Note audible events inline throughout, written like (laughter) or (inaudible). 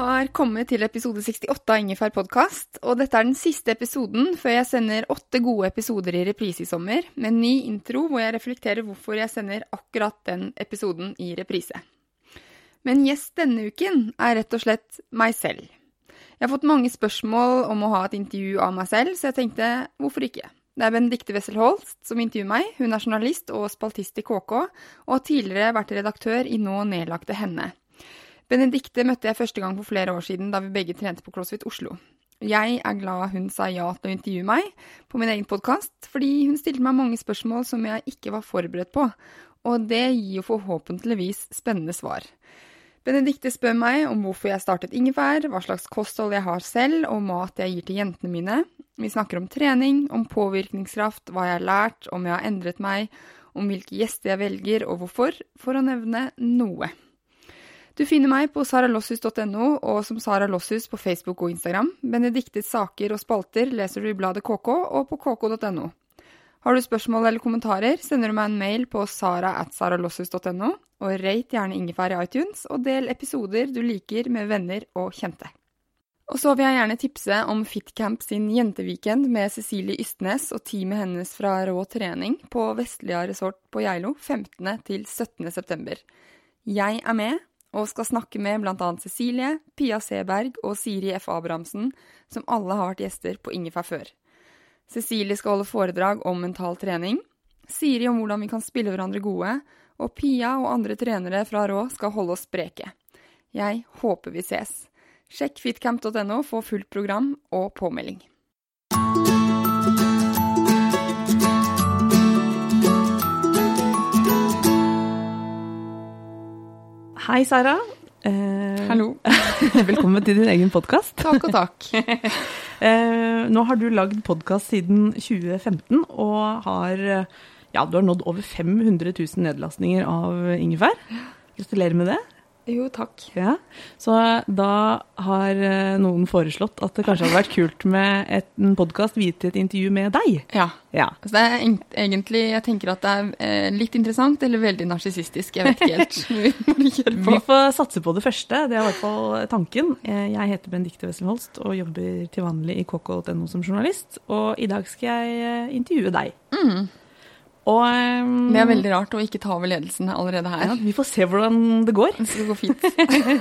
Har kommet til episode 68 av Ingefær podkast, og dette er den siste episoden før jeg sender åtte gode episoder i reprise i sommer, med en ny intro hvor jeg reflekterer hvorfor jeg sender akkurat den episoden i reprise. Men gjest denne uken er rett og slett meg selv. Jeg har fått mange spørsmål om å ha et intervju av meg selv, så jeg tenkte hvorfor ikke? Det er Benedicte Wessel Holst som intervjuer meg. Hun er journalist og spaltist i KK, og har tidligere vært redaktør i nå nedlagte Henne. Benedicte møtte jeg første gang for flere år siden da vi begge trente på CrossFit Oslo. Jeg er glad hun sa ja til å intervjue meg på min egen podkast, fordi hun stilte meg mange spørsmål som jeg ikke var forberedt på, og det gir jo forhåpentligvis spennende svar. Benedicte spør meg om hvorfor jeg startet ingefær, hva slags kosthold jeg har selv, og mat jeg gir til jentene mine. Vi snakker om trening, om påvirkningskraft, hva jeg har lært, om jeg har endret meg, om hvilke gjester jeg velger og hvorfor, for å nevne noe. Du finner meg på saralosshus.no og som Sara Losshus på Facebook og Instagram. Benediktes saker og spalter leser du i bladet KK og på kk.no. Har du spørsmål eller kommentarer, sender du meg en mail på sara.saralosshus.no, og rate gjerne Ingefær i iTunes, og del episoder du liker med venner og kjente. Og så vil jeg gjerne tipse om Fitcamp sin jenteweekend med Cecilie Ystnes og teamet hennes fra Rå trening på Vestlia resort på Geilo 15. til 17. september. Jeg er med, og skal snakke med bl.a. Cecilie, Pia Seberg og Siri F. Abrahamsen, som alle har vært gjester på Ingefær før. Cecilie skal holde foredrag om mental trening, Siri om hvordan vi kan spille hverandre gode, og Pia og andre trenere fra Rå skal holde oss spreke. Jeg håper vi ses. Sjekk fitcamp.no for fullt program og påmelding. Hei, Sara. Eh, Hallo. (laughs) velkommen til din egen podkast. Takk og takk. (laughs) Eh, nå har du lagd podkast siden 2015 og har, eh, ja, du har nådd over 500 000 nedlastninger av ingefær. Gratulerer med det. Jo, takk. Ja. Så da har eh, noen foreslått at det kanskje hadde vært kult med et, en podkast viet til et intervju med deg. Ja. Ja. Så det er egentlig Jeg tenker at det er eh, litt interessant eller veldig narsissistisk. Jeg vet ikke helt. (laughs) Vi må kjøre på. Vi får satse på det første, det er i hvert fall tanken. Eh, Jeg heter Benedicte Wesselholst og jobber til vanlig i kk.no som journalist. Og i dag skal jeg intervjue deg. Og um, Det er veldig rart å ikke ta over ledelsen allerede her. ja, Vi får se hvordan det går. Det skal gå fint.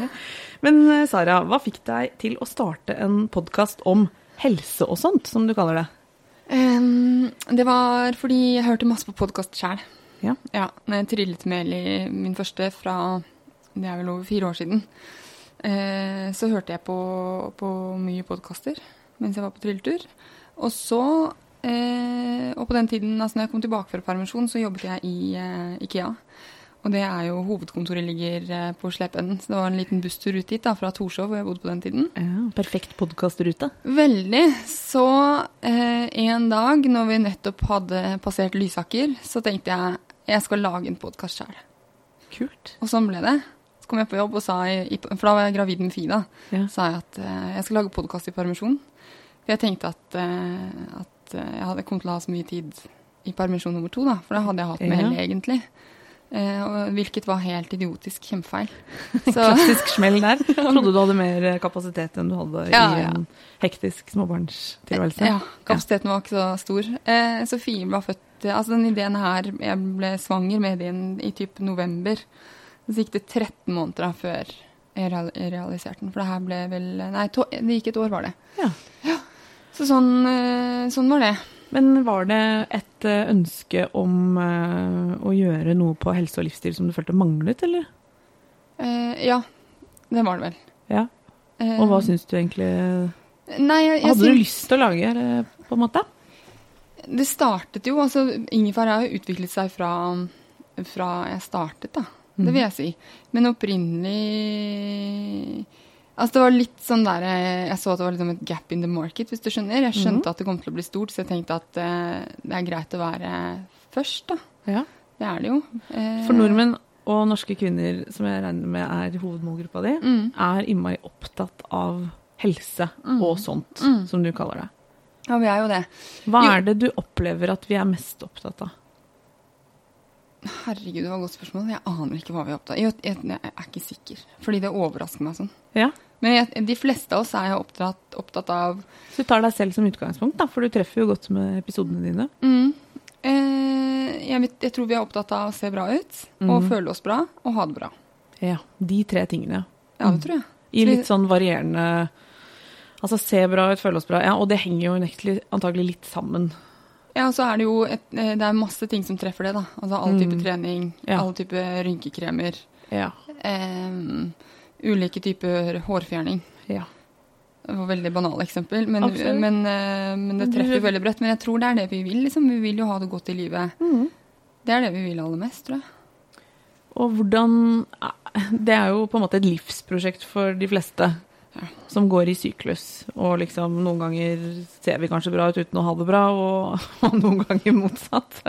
(laughs) Men eh, Sara, hva fikk deg til å starte en podkast om helse og sånt, som du kaller det? Um, det var fordi jeg hørte masse på podkast sjæl. Ja. Ja, når jeg trillet med Eli, min første fra Det er vel over fire år siden. uh, så hørte jeg på, på mye podkaster mens jeg var på trilletur. Og så eh, Og på den tiden, altså når jeg kom tilbake fra permisjon, så jobbet jeg i eh, Ikea. Og det er jo hovedkontoret ligger eh, på Slependen. Så det var en liten busstur ut dit da, fra Torshov, hvor jeg bodde på den tiden. Ja, perfekt podkastrute. Veldig. Så eh, en dag når vi nettopp hadde passert Lysaker, så tenkte jeg jeg skal lage en podkast sjøl. Kult. Og sånn ble det. Så kom jeg på jobb og sa, i, for da var jeg gravid med Fida, Ja. sa jeg at eh, jeg skal lage podkast i permisjon. For jeg tenkte at, eh, at eh, jeg hadde kommet til å ha så mye tid i permisjon nummer to, da. For det hadde jeg hatt med Ja. hele, egentlig. Eh, og, hvilket var helt idiotisk kjempefeil. (laughs) Så, Klassisk smell der. (laughs) Trodde du hadde mer kapasitet enn du hadde Ja, i ja. en hektisk småbarnstilværelse. ja, kapasiteten var ikke så stor. Eh, Sofie var født eh, Altså, den ideen her Jeg ble svanger med den i typ november. Så gikk det 13 måneder da før jeg realiserte den. For det her ble vel Nei, to, det gikk et år, var det. Ja. Ja. Så sånn, eh, sånn var det. Men var det et eh, ønske om eh, å gjøre noe på helse og livsstil som du følte manglet, eller? Eh, ja, det var det vel. Ja. Og hva syns du egentlig Nei, jeg, jeg Hadde du lyst til å lage det, på en måte? Det startet jo altså Ingefær har jo utviklet seg fra, fra jeg startet, da. Det vil jeg si. Men opprinnelig Altså det var litt sånn der Jeg så at det var liksom et gap in the market, hvis du skjønner. Jeg skjønte at det kom til å bli stort, så jeg tenkte at uh, det er greit å være først, da. Ja. Det er det jo. Eh, For nordmenn og norske kvinner, som jeg regner med er hovedmålgruppa di, Mm. er innmari opptatt av helse og sånt, Mm. som du kaller det. Ja, vi er jo det. Hva Jo. er det du opplever at vi er mest opptatt av? Herregud, det var et godt spørsmål. Jeg aner ikke hva vi er opptatt av. Jeg, jeg, jeg er ikke sikker, fordi det overrasker meg sånn. Ja. Men jeg, de fleste av oss er jo opptatt, opptatt av Så du tar deg selv som utgangspunkt, da, for du treffer jo godt med episodene dine. Mm. Eh, jeg, jeg tror vi er opptatt av å se bra ut, og Mhm. føle oss bra, og ha det bra. Ja, De tre tingene. Ja, det tror jeg. I litt sånn varierende Altså se bra ut, føle oss bra. Ja, og det henger jo unektelig antagelig litt sammen. Ja, så er det jo et, eh, det er masse ting som treffer det, da. Altså all type trening, Ja. alle type rynkekremer, Ja. Um, ulike typer hårfjerning. ja. Det var veldig banale eksempel, men, men, uh, men det treffer veldig bredt. Men jeg tror det er det vi vil, liksom. Vi vil jo ha det godt i livet. Mm. Det er det vi vil aller mest, tror jeg. Og hvordan Det er jo på en måte et livsprosjekt for de fleste. Som går i syklus. Og liksom noen ganger ser vi kanskje bra ut uten å ha det bra, og, (laughs) og noen ganger motsatt.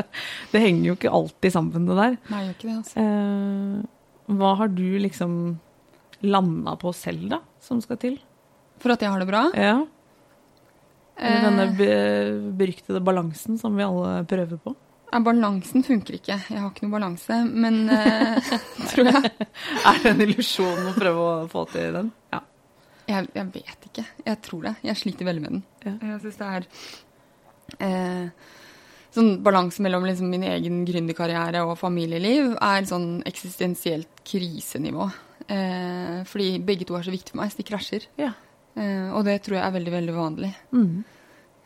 Det henger jo ikke alltid sammen, det der. Nei, gjør ikke det, altså. Eh, hva har du liksom landa på selv, da, som skal til? For at jeg har det bra. Ja. Eller denne Eh, be beryktede balansen som vi alle prøver på. ja, balansen funker ikke. Jeg har ikke noe balanse, men uh, (laughs) tror jeg. (laughs) Er det en illusjon å prøve å få til den? Ja. Jeg. Jeg vet ikke. Jeg tror det. Jeg sliter veldig med den. Ja. Jeg syns det er eh, Sånn balanse mellom liksom min egen gründerkarriere og familieliv er sånn eksistensielt krisenivå. Eh, fordi begge to er så viktige for meg, så de krasjer. Ja. Eh, og det tror jeg er veldig, veldig vanlig. Mm.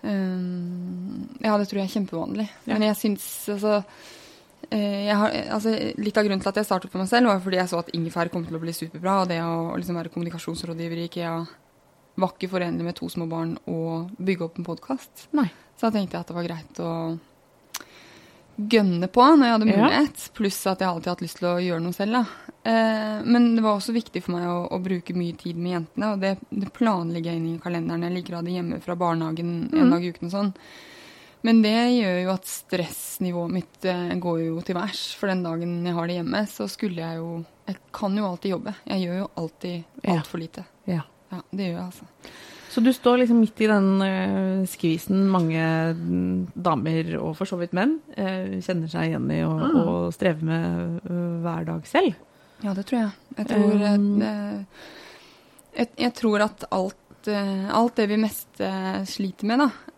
Um, ja, det tror jeg er kjempevanlig. Ja. Men jeg syns altså, eh, har, altså Litt av grunnen til at jeg startet for meg selv, var fordi jeg så at ingefær kom til å bli superbra. Og det å liksom være kommunikasjonsrådgiver i IKEA var ikke forenlig med to små barn og bygge opp en podkast. Så da tenkte jeg at det var greit å gønne på når jeg hadde Ja. mulighet. Pluss at jeg alltid har hatt lyst til å gjøre noe selv. Eh, men det var også viktig for meg å, å bruke mye tid med jentene, og det, det planlegger jeg inn i kalenderen. Jeg liker å ha det hjemme fra barnehagen en dag i uken og sånn. Men det gjør jo at stressnivået mitt eh, går jo til værs. For den dagen jeg har det hjemme, så skulle jeg jo Jeg kan jo alltid jobbe. Jeg gjør jo alltid altfor lite. Ja. Ja, det gjør jeg altså. Så du står liksom midt i den eh, skvisen mange mm, damer, og for så vidt menn, eh, kjenner seg igjen i og, Mm. og strever med hver dag selv. Ja, det tror jeg. Jeg tror, Um, eh, jeg, jeg tror at alt, alt det vi mest sliter med, da,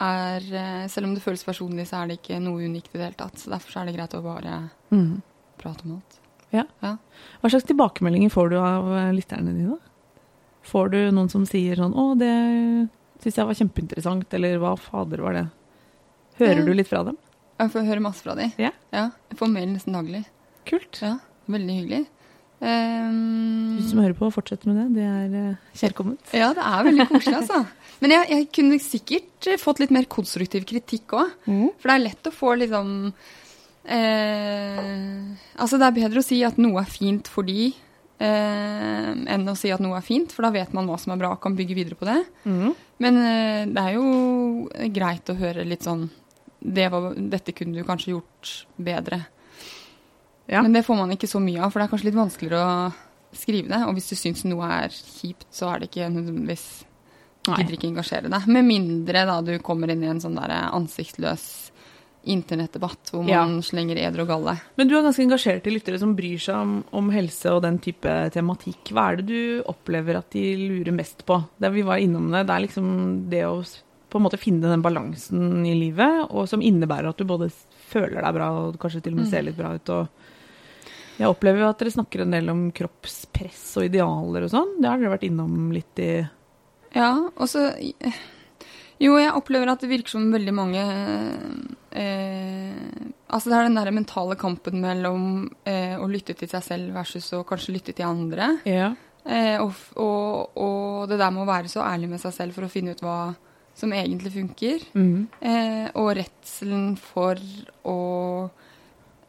er eh, Selv om det føles personlig, så er det ikke noe unikt i det hele tatt. Så derfor er det greit å bare prate om alt. Ja. Ja. Hva slags tilbakemeldinger får du av eh, lytterne dine? Får du noen som sier sånn 'Å, det syns jeg var kjempeinteressant', eller 'Hva fader var det'? Hører Eh. du litt fra dem? Jeg får høre masse fra dem. Ja. Jeg får mail nesten daglig. Kult. Ja, Veldig hyggelig. Um, Du som hører på, fortsett med det. Det er eh, kjærkomment. ja, det er veldig koselig, altså. Men jeg, jeg kunne sikkert eh, fått litt mer konstruktiv kritikk òg. For det er lett å få liksom eh, Altså, det er bedre å si at noe er fint fordi eh, enn å si at noe er fint, for da vet man hva som er bra og kan bygge videre på det. Mm. Men eh, det er jo greit å høre litt sånn det var, Dette kunne du kanskje gjort bedre. Ja. Men det får man ikke så mye av, for det er kanskje litt vanskeligere å skrive det. Og hvis du syns noe er kjipt, så er det ikke nødvendigvis. Gidder ikke engasjere deg. Med mindre da du kommer inn i en sånn der ansiktsløs internettdebatt hvor man Ja. slenger eder og galle. Men du er ganske engasjert i lyttere som bryr seg om, om helse og den type tematikk. Hva er det du opplever at de lurer mest på? Det vi var innom det, det er liksom det å på en måte finne den balansen i livet, og som innebærer at du både føler deg bra og kanskje til og med ser litt bra ut. og jeg opplever jo at dere snakker en del om kroppspress og idealer og sånn. Det har dere vært innom litt i Ja, og så Jo, jeg opplever at det virker som veldig mange eh, Altså det er den der mentale kampen mellom eh, å lytte til seg selv versus å kanskje lytte til andre. Ja. Eh, og, og, og det der med å være så ærlig med seg selv for å finne ut hva som egentlig funker. Mm. Eh, og redselen for å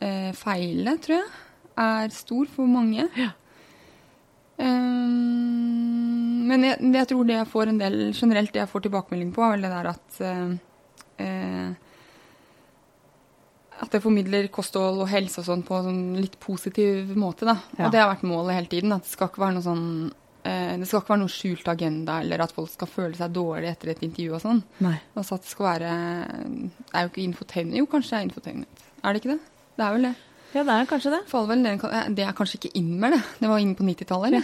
eh, feile, tror jeg, er stor for mange. Ja. Um, men jeg, jeg tror det jeg får en del generelt det jeg får tilbakemelding på, er vel det der at uh, uh, At jeg formidler kosthold og helse og sånn på en sånn litt positiv måte. da. Ja. Og det har vært målet hele tiden. At det skal ikke være noe sånn uh, det skal ikke være noe skjult agenda, eller at folk skal føle seg dårlig etter et intervju og sånn. Nei. Altså at det skal være Det er jo ikke infotainment. Jo, kanskje det er infotainment. Er det ikke det? Det er vel det. Ja, det er kanskje det. Faller vel det, er kanskje ikke immer, det. Det var inne på 90-tallet, eller?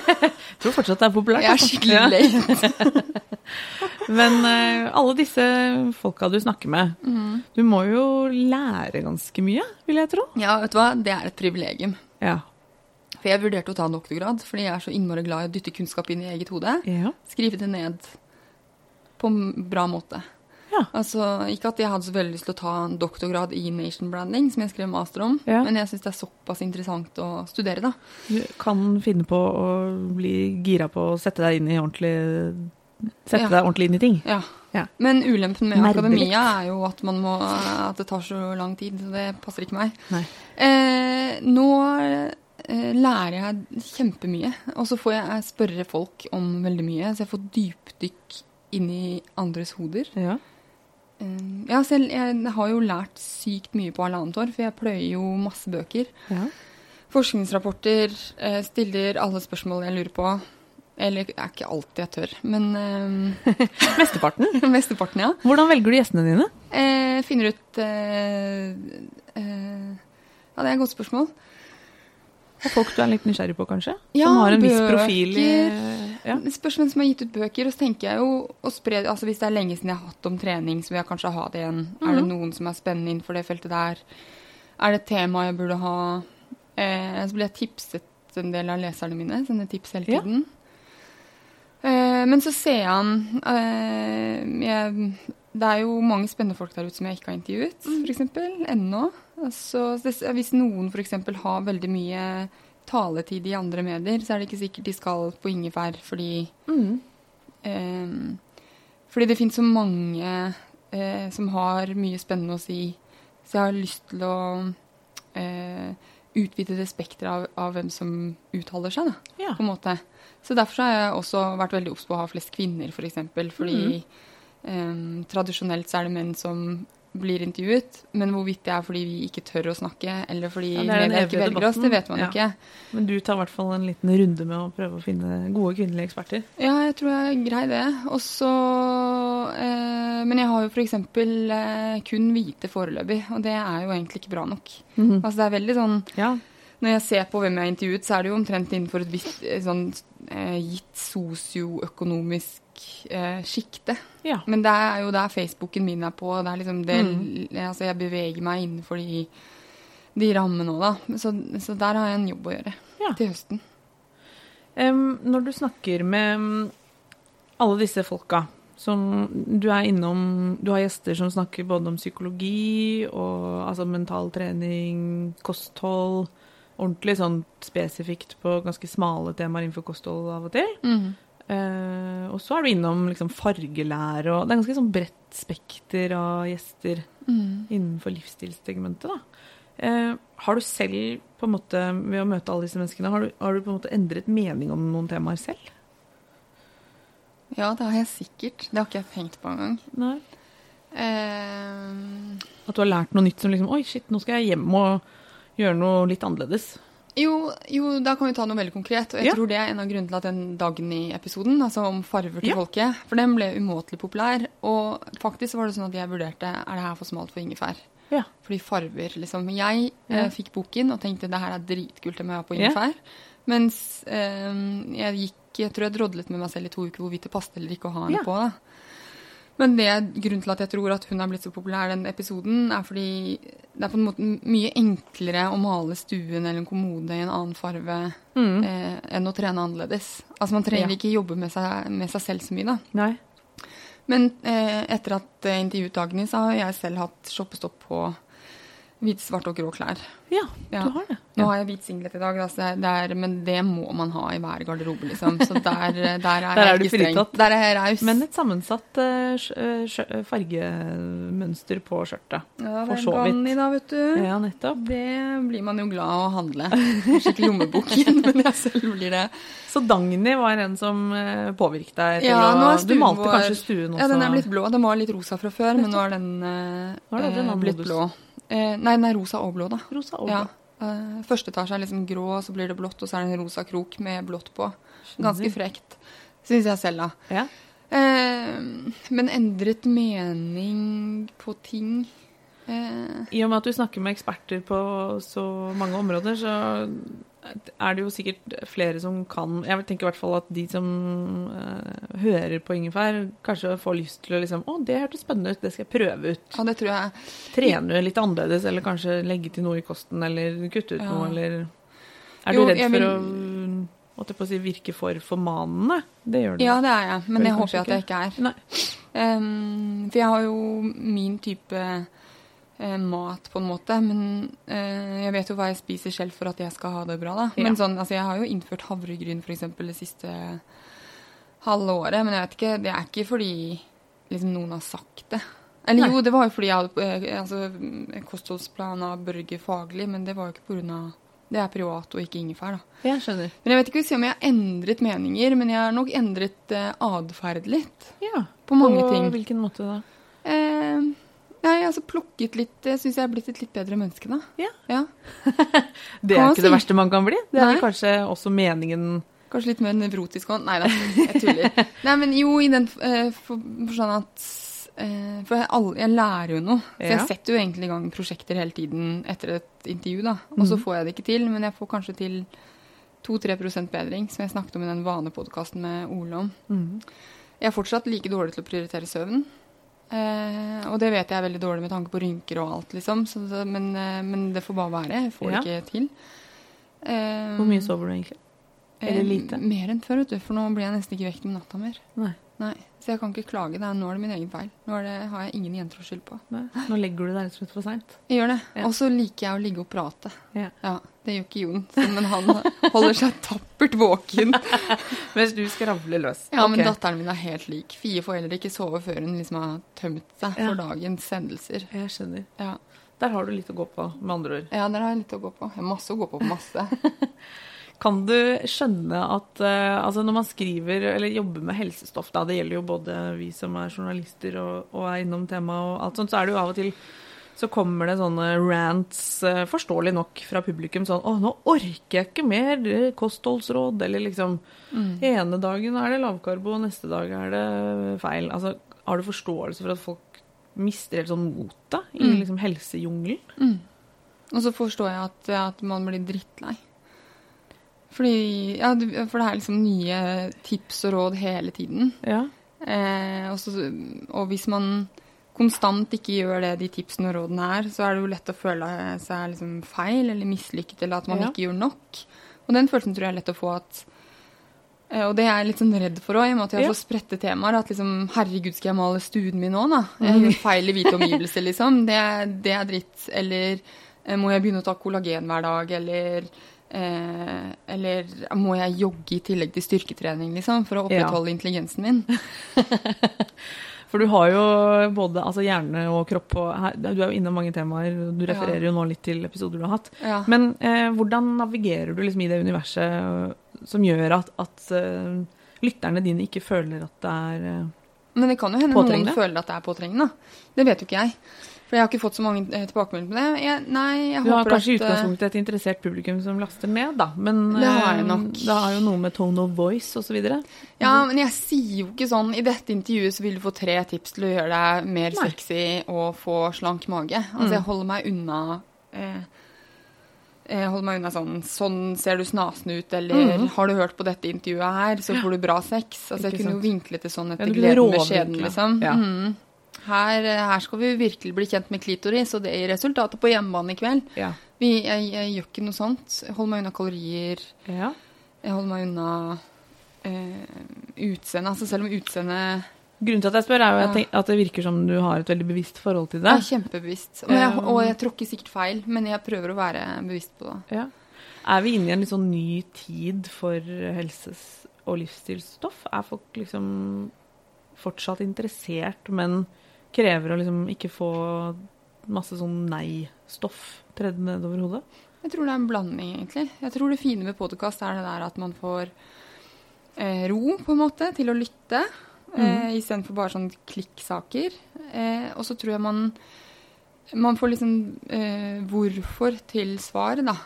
(laughs) Jeg tror fortsatt det er populært. Jeg er altså. skikkelig late. (laughs) Men uh, alle disse folka du snakker med, mm. du må jo lære ganske mye, vil jeg tro. Ja, vet du hva? Det er et privilegium. Ja. For jeg vurderte å ta en doktorgrad, fordi jeg er så innmari glad i å dytte kunnskap inn i eget hode. Ja. Skrive det ned på en bra måte. Ja. Altså, Ikke at jeg hadde så veldig lyst til å ta en doktorgrad i nation branding, som jeg skrev master om, Ja. men jeg syns det er såpass interessant å studere, da. Du kan finne på å bli gira på å sette deg inn i ordentlig Sette Ja. deg ordentlig inn i ting. Ja. Ja. Men ulempen med Nerde akademia er jo at, man må, at det tar så lang tid, så det passer ikke meg. Eh, nå eh, lærer jeg kjempemye, og så får jeg spørre folk om veldig mye, så jeg får dypdykk inn i andres hoder. Ja. Eh, ja, selv, jeg har jo lært sykt mye på halvannet år, for jeg pløyer jo masse bøker. ja. Forskningsrapporter, eh, stiller alle spørsmål jeg lurer på. Eller det er ikke alltid jeg tør, men eh, (laughs) Mesteparten. (laughs) mesteparten, ja. Hvordan velger du gjestene dine? Eh, finner ut eh, eh, Ja, det er et godt spørsmål. Og folk du er litt nysgjerrig på, kanskje? Ja, som har en viss bøker. profil i ja. Spørs hvem som har gitt ut bøker. Og så tenker jeg jo å spre altså Hvis det er lenge siden jeg har hatt om trening, så vil jeg kanskje ha det igjen. Er det noen som er spennende innenfor det feltet der? Er det et tema jeg burde ha? Eh, så blir jeg tipset en del av leserne mine. Sender tips hele Ja. tiden. Eh, men så ser jeg an eh, jeg, Det er jo mange spennende folk der ute som jeg ikke har intervjuet, Mm. f.eks. Ennå. Altså, hvis noen f.eks. har veldig mye taletid i andre medier, så er det ikke sikkert de skal på ingefær fordi Mm. eh, Fordi det finnes så mange eh, som har mye spennende å si. Så jeg har lyst til å eh, utvide det spekteret av, av hvem som uttaler seg, da, Ja. på en måte. Så derfor har jeg også vært veldig obs på å ha flest kvinner, f.eks. For eksempel, fordi eh, tradisjonelt så er det menn som blir intervjuet, men hvorvidt det er fordi vi ikke tør å snakke, eller fordi Ja, ikke velger oss, det vet man ja. ikke. Men du tar i hvert fall en liten runde med å prøve å finne gode kvinnelige eksperter. Ja, jeg tror jeg greier det. Også, eh, Men jeg har jo f.eks. Eh, kun hvite foreløpig, og det er jo egentlig ikke bra nok. Altså det er veldig sånn Ja. Når jeg ser på hvem jeg har intervjuet, så er det jo omtrent innenfor et visst eh, sånn eh, gitt sosioøkonomisk eh, sjikte. ja. Men det er jo der Facebooken min er på. Det er liksom det, altså jeg beveger meg innenfor de, de rammene òg, da. Så, så der har jeg en jobb å gjøre Ja. til høsten. Um, når du snakker med mm, alle disse folka som du er innom Du har gjester som snakker både om psykologi og altså mental trening, kosthold Ordentlig sånn spesifikt på ganske smale temaer innenfor kosthold av og til. Eh, og så er du innom liksom fargelære og Det er ganske sånn bredt spekter av gjester innenfor livsstilssegmentet. da. Uh, har du selv, på en måte, ved å møte alle disse menneskene, har du, har du på en måte endret mening om noen temaer selv? Ja, det har jeg sikkert. Det har ikke jeg tenkt på engang. Nei. Uh, At du har lært noe nytt som liksom Oi, shit, nå skal jeg hjem og gjøre noe litt annerledes. Jo, jo, da kan vi ta noe veldig konkret. Og jeg Ja. tror det er en av grunnene til at den Dagny-episoden, altså om farver til Ja. folket, for den ble umåtelig populær. Og faktisk var det sånn at jeg vurderte er det her for smalt for ingefær. Ja. Fordi farver, liksom. Jeg eh, fikk boken og tenkte det her er dritkult, det må jeg ha på ingefær. Mens eh, jeg gikk Jeg tror jeg drodlet med meg selv i to uker hvorvidt det passet eller ikke å ha henne på. da. Men det grunnen til at jeg tror at hun har blitt så populær, den episoden, er fordi det er på en måte mye enklere å male stuen eller en kommode i en annen farge Mm. eh, enn å trene annerledes. Altså Man trenger Ja. ikke jobbe med seg, med seg selv så mye, da. Nei. Men eh, etter at jeg intervjuet Dagny, så har jeg selv hatt shoppestopp på hvite, svart og grå klær. Ja, Ja. du har det. Nå har jeg hvit singlet i dag, da, så det er, men det må man ha i hver garderobe, liksom. Så der, (laughs) der er Der er jeg du ikke streng. fritatt. Der er jeg raus. Men et sammensatt sj- fargemønster på skjørtet. ja, for det er så vidt. Ganni, da, vet du. Ja, nettopp. Det blir man jo glad av å handle. (laughs) Skikkelig lommebok, men jeg selv blir det. Så Dagny var en som påvirket deg til Ja, å nå er Du malte vår- kanskje stuen også? Ja, den er blitt blå. Den var litt rosa fra før, men nå er den, uh, Nå er den en blitt blå. Eh, nei, den er rosa og blå, da. rosa og Ja. blå. Eh, første etasje er liksom grå, så blir det blått, og så er det en rosa krok med blått på. Ganske frekt, syns jeg selv, da. Ja. Eh, men endret mening på ting eh, I og med at du snakker med eksperter på så mange områder, så er det jo sikkert flere som kan Jeg tenker i hvert fall at de som uh, hører på ingefær, kanskje får lyst til å liksom Å, det hørtes spennende ut, det skal jeg prøve ut. Ja, det tror jeg. Trene litt annerledes, eller kanskje legge til noe i kosten, eller kutte ut Ja. noe, eller Er Jo, du redd for vil- å måtte på å si, virke for formanende? Det gjør du. Ja, det er jeg, men det håper jeg at jeg ikke er. Ehm, for jeg har jo min type mat, på en måte. Men eh, jeg vet jo hva jeg spiser selv for at jeg skal ha det bra, da. Ja. Men sånn, altså, jeg har jo innført havregryn eksempel det siste halve året. Men jeg vet ikke, det er ikke fordi liksom, noen har sagt det. Eller Nei. jo, det var jo fordi jeg hadde eh, altså, kostholdsplan av Børge Faglig, men det var jo ikke på av Det er privat og ikke ingefær, da. Jeg skjønner. Men jeg vet ikke om jeg har endret meninger, men jeg har nok endret eh, atferd litt. Ja. På mange På ting. hvilken måte da? Eh, nei, altså plukket litt Jeg syns jeg er blitt et litt bedre menneske, da. Ja. Ja. (laughs) Det er ikke det verste man kan bli. Det er kanskje også meningen Kanskje litt mer nevrotisk òg. Nei da, jeg tuller. (laughs) Nei, men jo, i den eh, for, for sånn at uh, For jeg, jeg lærer jo noe. Så Ja. jeg setter jo egentlig i gang prosjekter hele tiden etter et intervju, da. Og så mm. får jeg det ikke til, men jeg får kanskje til 2-3% bedring, som jeg snakket om i den vanepodkasten med Ole om. Mm. Jeg er fortsatt like dårlig til å prioritere søvn. Eh, og det vet jeg er veldig dårlig med tanke på rynker og alt, liksom. Så så, men, eh, men det får bare være. Jeg får Ja. ikke til. Eh, Hvor mye sover du egentlig? Eller eh, lite? Mer enn før, vet du. For nå blir jeg nesten ikke vekt om natta mer. Nei. Nei, Så jeg kan ikke klage. Det er, nå er det min egen feil. Nå er det, har jeg ingen jenter å skylde på. Nei. Nå legger du deg rett og slett for seint. Jeg gjør det. Ja. Og så liker jeg å ligge og prate. Ja. Det gjør ikke Jon, men han holder seg tappert våken. (laughs) Mens du skravler løs. Ja, men datteren min er helt lik. Fie får heller ikke sove før hun liksom har tømt seg Ja. for dagens hendelser. Jeg skjønner. Ja. Der har du litt å gå på, med andre ord. ja, der har jeg litt å gå på. Jeg har masse å gå på. Masse. (laughs) Kan du skjønne at eh, altså når man skriver eller jobber med helsestoff, da, det gjelder jo både vi som er journalister og, og er innom temaet og alt sånt, så er det jo av og til så kommer det sånne rants, eh, forståelig nok, fra publikum sånn 'Å, nå orker jeg ikke mer kostholdsråd', eller liksom Mm. Ene dagen er det lavkarbo, og neste dag er det feil. Altså, har du forståelse for at folk mister helt sånn motet i Mm. liksom helsejungelen? Mm. Og så forstår jeg at, at man blir drittlei. Fordi, ja, for det er liksom nye tips og råd hele tiden. Ja. Eh, også, og hvis man konstant ikke gjør det de tipsene og rådene er, så er det jo lett å føle seg liksom feil eller mislykket, eller at man Ja. ikke gjør nok. Og den følelsen tror jeg er lett å få at eh, Og det er jeg litt sånn redd for òg, i og med at jeg har så spredte temaer. At liksom Herregud, skal jeg male stuen min nå, da? Jeg gjør feil i hvite omgivelser, liksom. Det, det er dritt. Eller eh, må jeg begynne å ta kollagen hver dag? Eller eh, eller må jeg jogge i tillegg til styrketrening, liksom, for å Ja. opprettholde intelligensen min? (laughs) For du har jo både altså hjerne og kropp og her, Du er jo innom mange temaer. Du refererer jo nå litt til episoder du har hatt. Ja. Men eh, hvordan navigerer du liksom i det universet som gjør at, at uh, lytterne dine ikke føler at det er uh, Men det kan jo hende noen føler at det er påtrengende. Det vet jo ikke jeg. For jeg har ikke fått så mange eh, tilbakemeldinger på det. Jeg, nei, jeg Du har kanskje i eh, utgangspunktet et interessert publikum som laster ned, da. Men Det har eh, det har jo noe med tone of voice osv. Ja, men jeg sier jo ikke sånn I dette intervjuet så vil du få tre tips til å gjøre deg mer Nei. sexy og få slank mage. Altså, jeg holder meg unna eh, jeg holder meg unna sånn Sånn ser du snasen ut, eller har du hørt på dette intervjuet her, så får du bra sex. Altså, jeg kunne jo vinklet det sånn etter kunne gleden med skjeden, liksom. Ja. Mhm. Her, eh, her skal vi virkelig bli kjent med klitoris, og det gir resultater på hjemmebane i kveld. Ja. Vi, jeg, jeg gjør ikke noe sånt. Holder meg unna kalorier. ja. Jeg holder meg unna eh, utseende. Altså selv om utseendet Grunnen til at jeg spør, er jo Ja. at, at det virker som du har et veldig bevisst forhold til Jeg er kjempebevisst. Og jeg, og jeg tråkker sikkert feil, men jeg prøver å være bevisst på det. Ja. Er vi inne i en litt sånn ny tid for helses- og livsstilsstoff? Er folk liksom fortsatt interessert, men krever å liksom ikke få masse sånn nei-stoff tredd nedover hodet? Jeg tror det er en blanding, egentlig. Jeg tror det fine med podkast er det der at man får eh, ro, på en måte, til å lytte. Eh, Istedenfor bare sånn klikksaker. Eh, og så tror jeg man Man får liksom eh, hvorfor til svaret, da.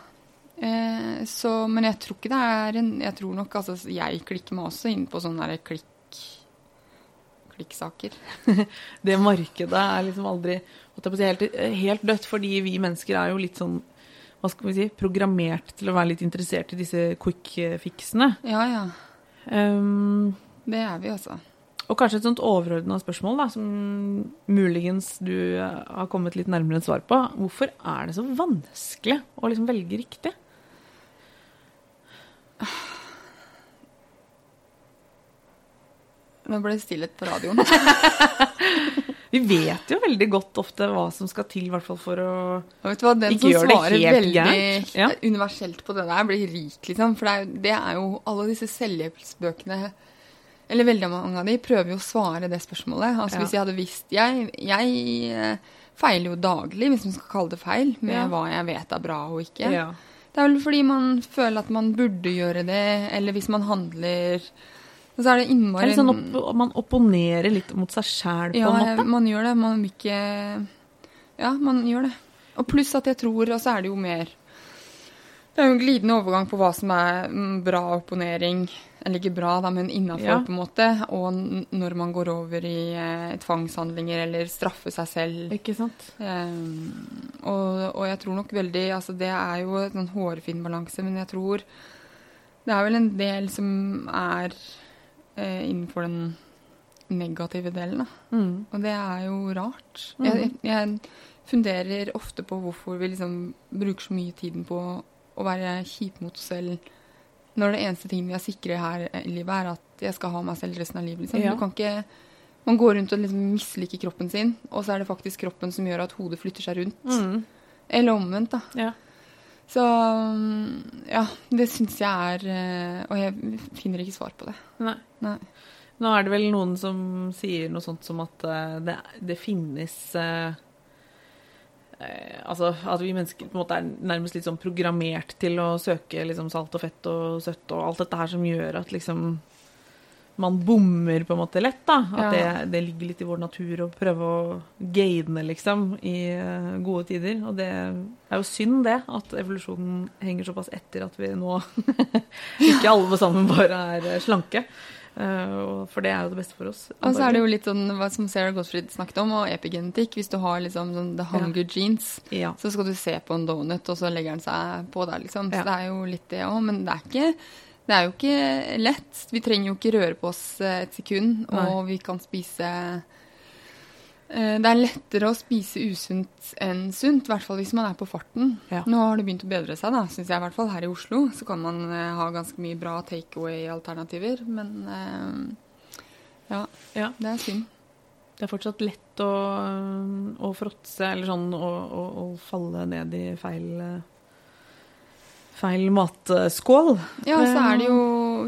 Eh, så, men jeg tror ikke det er en Jeg tror nok altså Jeg klikker meg også inn på sånne der klikk klikksaker. (laughs) Det markedet er liksom aldri helt, helt dødt, fordi vi mennesker er jo litt sånn hva skal vi si, programmert til å være litt interessert i disse quick-fiksene. Ja, ja. Um, Det er vi, altså. og kanskje et sånt overordna spørsmål, da, som muligens du eh, har kommet litt nærmere et svar på. Hvorfor er det så vanskelig å liksom velge riktig? Nå ble det stillhet på radioen. (laughs) Vi vet jo veldig godt ofte hva som skal til, i hvert fall for å Og vet du hva, Den Ikke som gjør svarer veldig. Ja. universelt på det der, blir rik, liksom. For det er, det er jo alle disse selvhjelpsbøkene Eller veldig mange av de prøver jo å svare det spørsmålet. Altså Ja. Hvis jeg hadde visst Jeg, jeg eh, feiler jo daglig, hvis man skal kalle det feil, med Ja. hva jeg vet er bra og ikke. Det er vel fordi man føler at man burde gjøre det, eller hvis man handler Og så er det Det er sånn opp, man opponerer litt mot seg sjæl, på ja, en måte? Ja, man gjør det. Man vil ikke Ja, man gjør det. Og pluss at jeg tror, og så er det jo mer Det er jo en glidende overgang på hva som er bra opponering, eller ikke bra, da, men innafor, Ja. på en måte, og når man går over i eh, tvangshandlinger eller straffer seg selv. Ikke sant? Um, og, og jeg tror nok veldig Altså, det er jo en sånn hårfin balanse, men jeg tror det er vel en del som er innenfor den negative delen. Mm. Og det er jo rart. Mm. Jeg, jeg, jeg funderer ofte på hvorfor vi liksom bruker så mye tiden på å være kjipe mot oss selv, når det eneste tingen vi er sikre her i livet, er at jeg skal ha meg selv resten av livet. Liksom. Ja. Du kan ikke Man går rundt og liksom misliker kroppen sin, og så er det faktisk kroppen som gjør at hodet flytter seg rundt. Mm. Eller omvendt, da. Ja. Så mm, ja, det syns jeg er eh, Og jeg finner ikke svar på det. Nei. Nei. Nå er det vel noen som sier noe sånt som at eh, det, det finnes eh, eh, Altså at vi mennesker på en måte er nærmest litt sånn programmert til å søke liksom salt og fett og søtt og alt dette her som gjør at liksom man bommer på en måte lett, da. At Ja. det, det ligger litt i vår natur å prøve å gaine, liksom, i eh, gode tider. Og det er jo synd, det, at evolusjonen henger såpass etter at vi nå (laughs) ikke alle sammen bare er eh, slanke. Uh, for det er jo det beste for oss. Og så er det jo litt sånn hva som Sarah Gottfried snakket om, og epigenetikk. Hvis du har liksom sånn the hunger genes, Ja. så skal du se på en donut, og så legger den seg på der, liksom. Ja. Så det er jo litt det òg. Men det er, ikke, det er jo ikke lett. Vi trenger jo ikke røre på oss eh, et sekund, og vi kan spise eh, Det er lettere å spise usunt enn sunt, i hvert fall hvis man er på farten. Ja. Nå har det begynt å bedre seg, da, syns jeg i hvert fall. Her i Oslo så kan man eh, ha ganske mye bra takeaway-alternativer, men ja, Ja. det er synd. Det er fortsatt lett å, å fråtse, eller sånn å, å, å falle ned i feil Feil matskål. Ja, så er det jo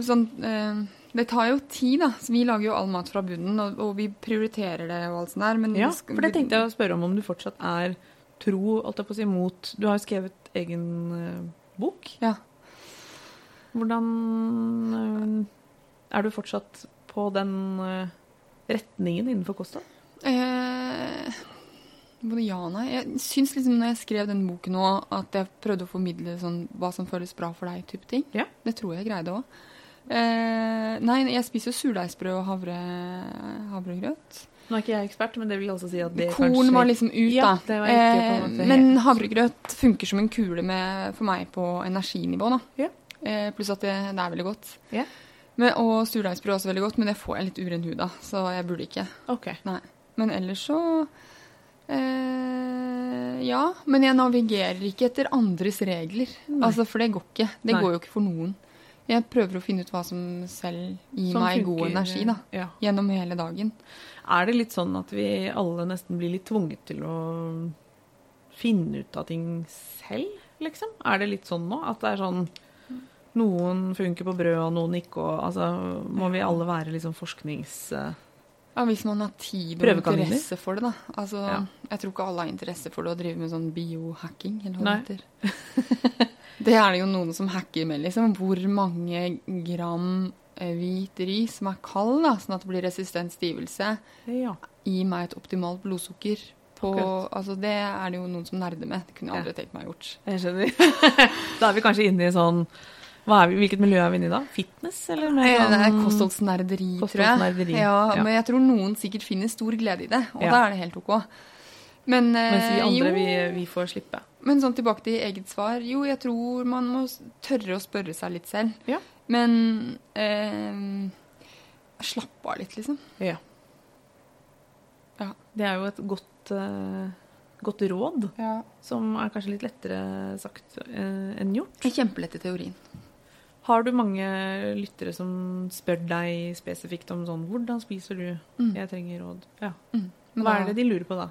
sånn eh, Det tar jo tid, da. Så vi lager jo all mat fra bunnen, og, og vi prioriterer det og alt sånt der. Men Ja, for det tenkte jeg å spørre om om du fortsatt er tro, alt jeg på å si, mot Du har jo skrevet egen eh, bok. Ja. Hvordan eh, Er du fortsatt på den eh, retningen innenfor kosta? Eh, Både ja og nei. Jeg syns liksom når jeg skrev den boken nå, at jeg prøvde å formidle sånn, hva som føles bra for deg, type ting. Ja. Det tror jeg greide òg. Eh, nei, jeg spiser jo surdeigsbrød og havre, havregrøt. Nå er ikke jeg ekspert, men det vil også si at det Korn kanskje var liksom ut, Ja, da. det var ikke på en Eh, men havregrøt funker som en kule med, for meg på energinivå, da. Ja. Eh, pluss at det, det er veldig godt. Ja. Men, og surdeigsbrød er også veldig godt, men det får jeg litt uren hud av, så jeg burde ikke. Ok. Nei. Men ellers så eh, Ja. Men jeg navigerer ikke etter andres regler. Altså, For det går ikke. Det Nei. går jo ikke for noen. Jeg prøver å finne ut hva som selv gir Som meg funker, god energi da, Ja. gjennom hele dagen. Er det litt sånn at vi alle nesten blir litt tvunget til å finne ut av ting selv, liksom? Er det litt sånn nå? At det er sånn noen funker på brød, og noen ikke, og altså Må vi alle være liksom forsknings... eh, Ja, Hvis man har tid og interesse for det, da. Altså, Ja. Jeg tror ikke alle har interesse for det å drive med sånn biohacking, eller hva det heter. (laughs) det er det jo noen som hacker med, liksom. Hvor mange gram eh, hvit ris som er kald, da, sånn at det blir resistent stivelse, Ja. gi meg et optimalt blodsukker. På, altså Det er det jo noen som nerder med. Det kunne jeg aldri tenkt meg gjort. Jeg skjønner. (laughs) da er vi kanskje inne i sånn vi, Hvilket miljø er vi inne i da? Fitness, eller? Det er kostholdsnerderi, kostholdsnerderi, tror jeg. Ja, ja. Men jeg tror noen sikkert finner stor glede i det, og Ja. da er det helt ok. Men, eh, Mens vi andre, jo, vi, vi får slippe. men sånn tilbake til eget svar. Jo, jeg tror man må tørre å spørre seg litt selv. Ja. Men eh, slappe av litt, liksom. Ja. Ja. Det er jo et godt, eh, godt råd, som er kanskje litt lettere sagt eh, enn gjort. Kjempelett i teorien. Har du mange lyttere som spør deg spesifikt om sånn Hvordan spiser du? Mm. Jeg trenger råd. Ja. Mm. Hva er det de lurer på da?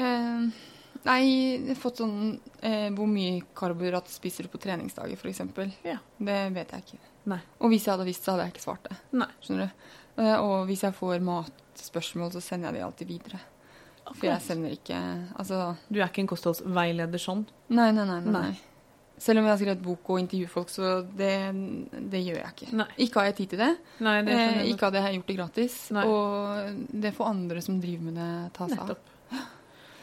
Eh, nei, jeg har fått sånn uh, Hvor mye karbohydrat spiser du på treningsdager, f.eks.? Ja. Det vet jeg ikke. Nei. Og hvis jeg hadde visst, så hadde jeg ikke svart det. Nei. Skjønner du? Uh, og hvis jeg får matspørsmål, så sender jeg de alltid videre. For jeg sender ikke Altså Du er ikke en kostholdsveileder sånn? Nei, nei, nei. nei, Nei. Selv om jeg har skrevet bok og intervjufolk, så det, det gjør jeg ikke. Nei. Ikke har jeg tid til det. Nei, det Eh, ikke hadde jeg gjort det gratis. Nei. Og det får andre som driver med det, ta seg av.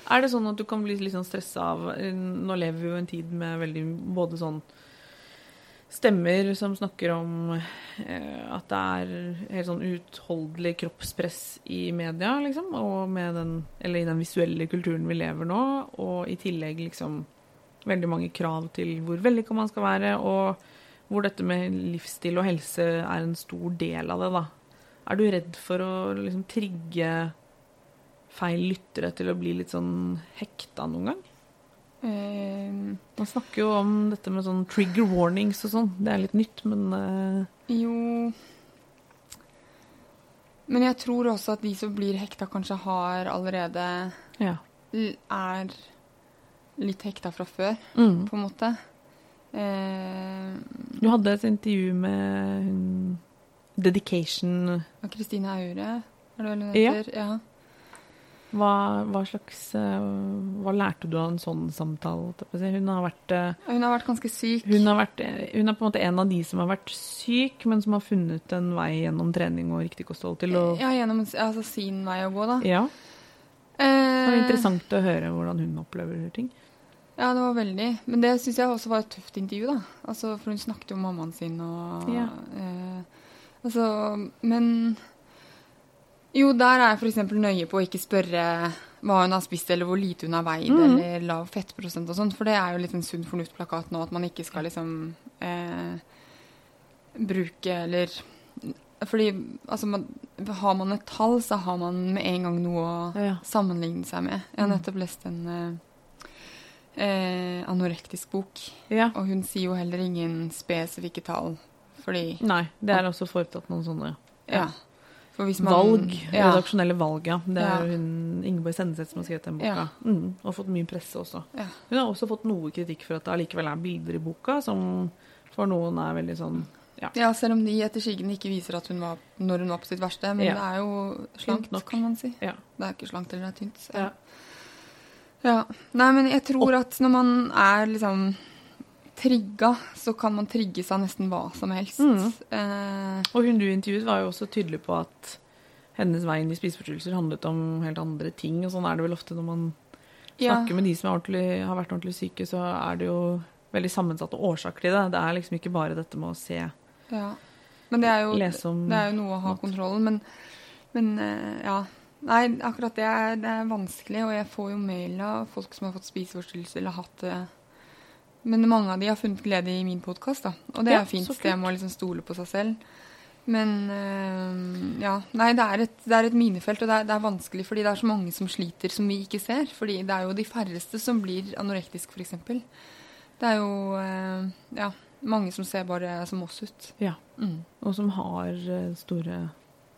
Er det sånn at du kan bli litt sånn stressa av Nå lever vi jo en tid med veldig både sånn stemmer som snakker om eh, at det er helt sånn utholdelig kroppspress i media, liksom, og med den, eller i den visuelle kulturen vi lever nå, og i tillegg liksom veldig mange krav til hvor vellykka man skal være, og hvor dette med livsstil og helse er en stor del av det, da. Er du redd for å liksom trigge feil lyttere til å bli litt sånn hekta noen gang? Eh, Man snakker jo om dette med sånn trigger warnings og sånn. Det er litt nytt, men eh, Jo Men jeg tror også at de som blir hekta, kanskje har allerede ja. Er litt hekta fra før, Mm. på en måte. Eh, Du hadde et intervju med hun Dedication Kristine Aure, er det vel hun Ja. Ja. Hva, hva slags eh, Hva lærte du av en sånn samtale? Hun har vært eh, Hun har vært ganske syk. hun, har vært, eh, hun er på en måte en av de som har vært syk, men som har funnet en vei gjennom trening og riktig kosthold til å Ja, gjennom altså, sin vei å gå, da. Ja. Det var interessant å høre hvordan hun opplever ting. Ja, det var veldig. Men det syns jeg også var et tøft intervju, da. Altså, for hun snakket jo om mammaen sin og Ja. eh, Altså, men Jo, der er jeg f.eks. nøye på å ikke spørre hva hun har spist, eller hvor lite hun har veid, mm. eller lav fettprosent og sånn, for det er jo litt en sunn fornuft-plakat nå, at man ikke skal liksom eh, bruke eller Fordi altså, man, har man et tall, så har man med en gang noe å Ja. sammenligne seg med. Jeg har Mm. nettopp lest en eh, eh, anorektisk bok, Ja. og hun sier jo heller ingen spesifikke tall, fordi Nei, det er også foretatt noen sånne Ja. Hvis man, valg. Ja. Redaksjonelle valg, ja. Det er Ja. hun Ingeborg Senneseth som har skrevet den boka. Ja. Mm, og fått mye presse også. Ja. Hun har også fått noe kritikk for at det allikevel er bilder i boka som for noen er veldig sånn ja, selv om de etter skyggen ikke viser at hun var når hun var på sitt verste. Men det er jo slankt, kan man si. Ja. Det er ikke slankt eller det er tynt. Ja. Ja. Nei, men jeg tror at når man er liksom trigga, så kan man trigges av nesten hva som helst. Mm. Eh, Og hun du intervjuet var jo også tydelig på at hennes vei inn i spiseforstyrrelser handlet om helt andre ting. Og sånn er det vel ofte når man ja. snakker med de som har vært ordentlig syke, så er det jo veldig sammensatte årsaker til det. Det er liksom ikke bare dette med å se, Ja. Men det er jo, lese om det er jo noe å ha mat. kontrollen. Men, men eh, ja. Nei, akkurat det er, det er vanskelig, og jeg får jo mail av folk som har fått spiseforstyrrelser eller hatt det. Men mange av de har funnet glede i min podkast, da. Og det Ja, er fint. Det må liksom stole på seg selv. Men øh, ja. Nei, det er et, det er et minefelt, og det er, det er vanskelig fordi det er så mange som sliter som vi ikke ser. Fordi det er jo de færreste som blir anorektisk, f.eks. Det er jo øh, ja, mange som ser bare som oss ut. Ja. Mm. Og som har eh, store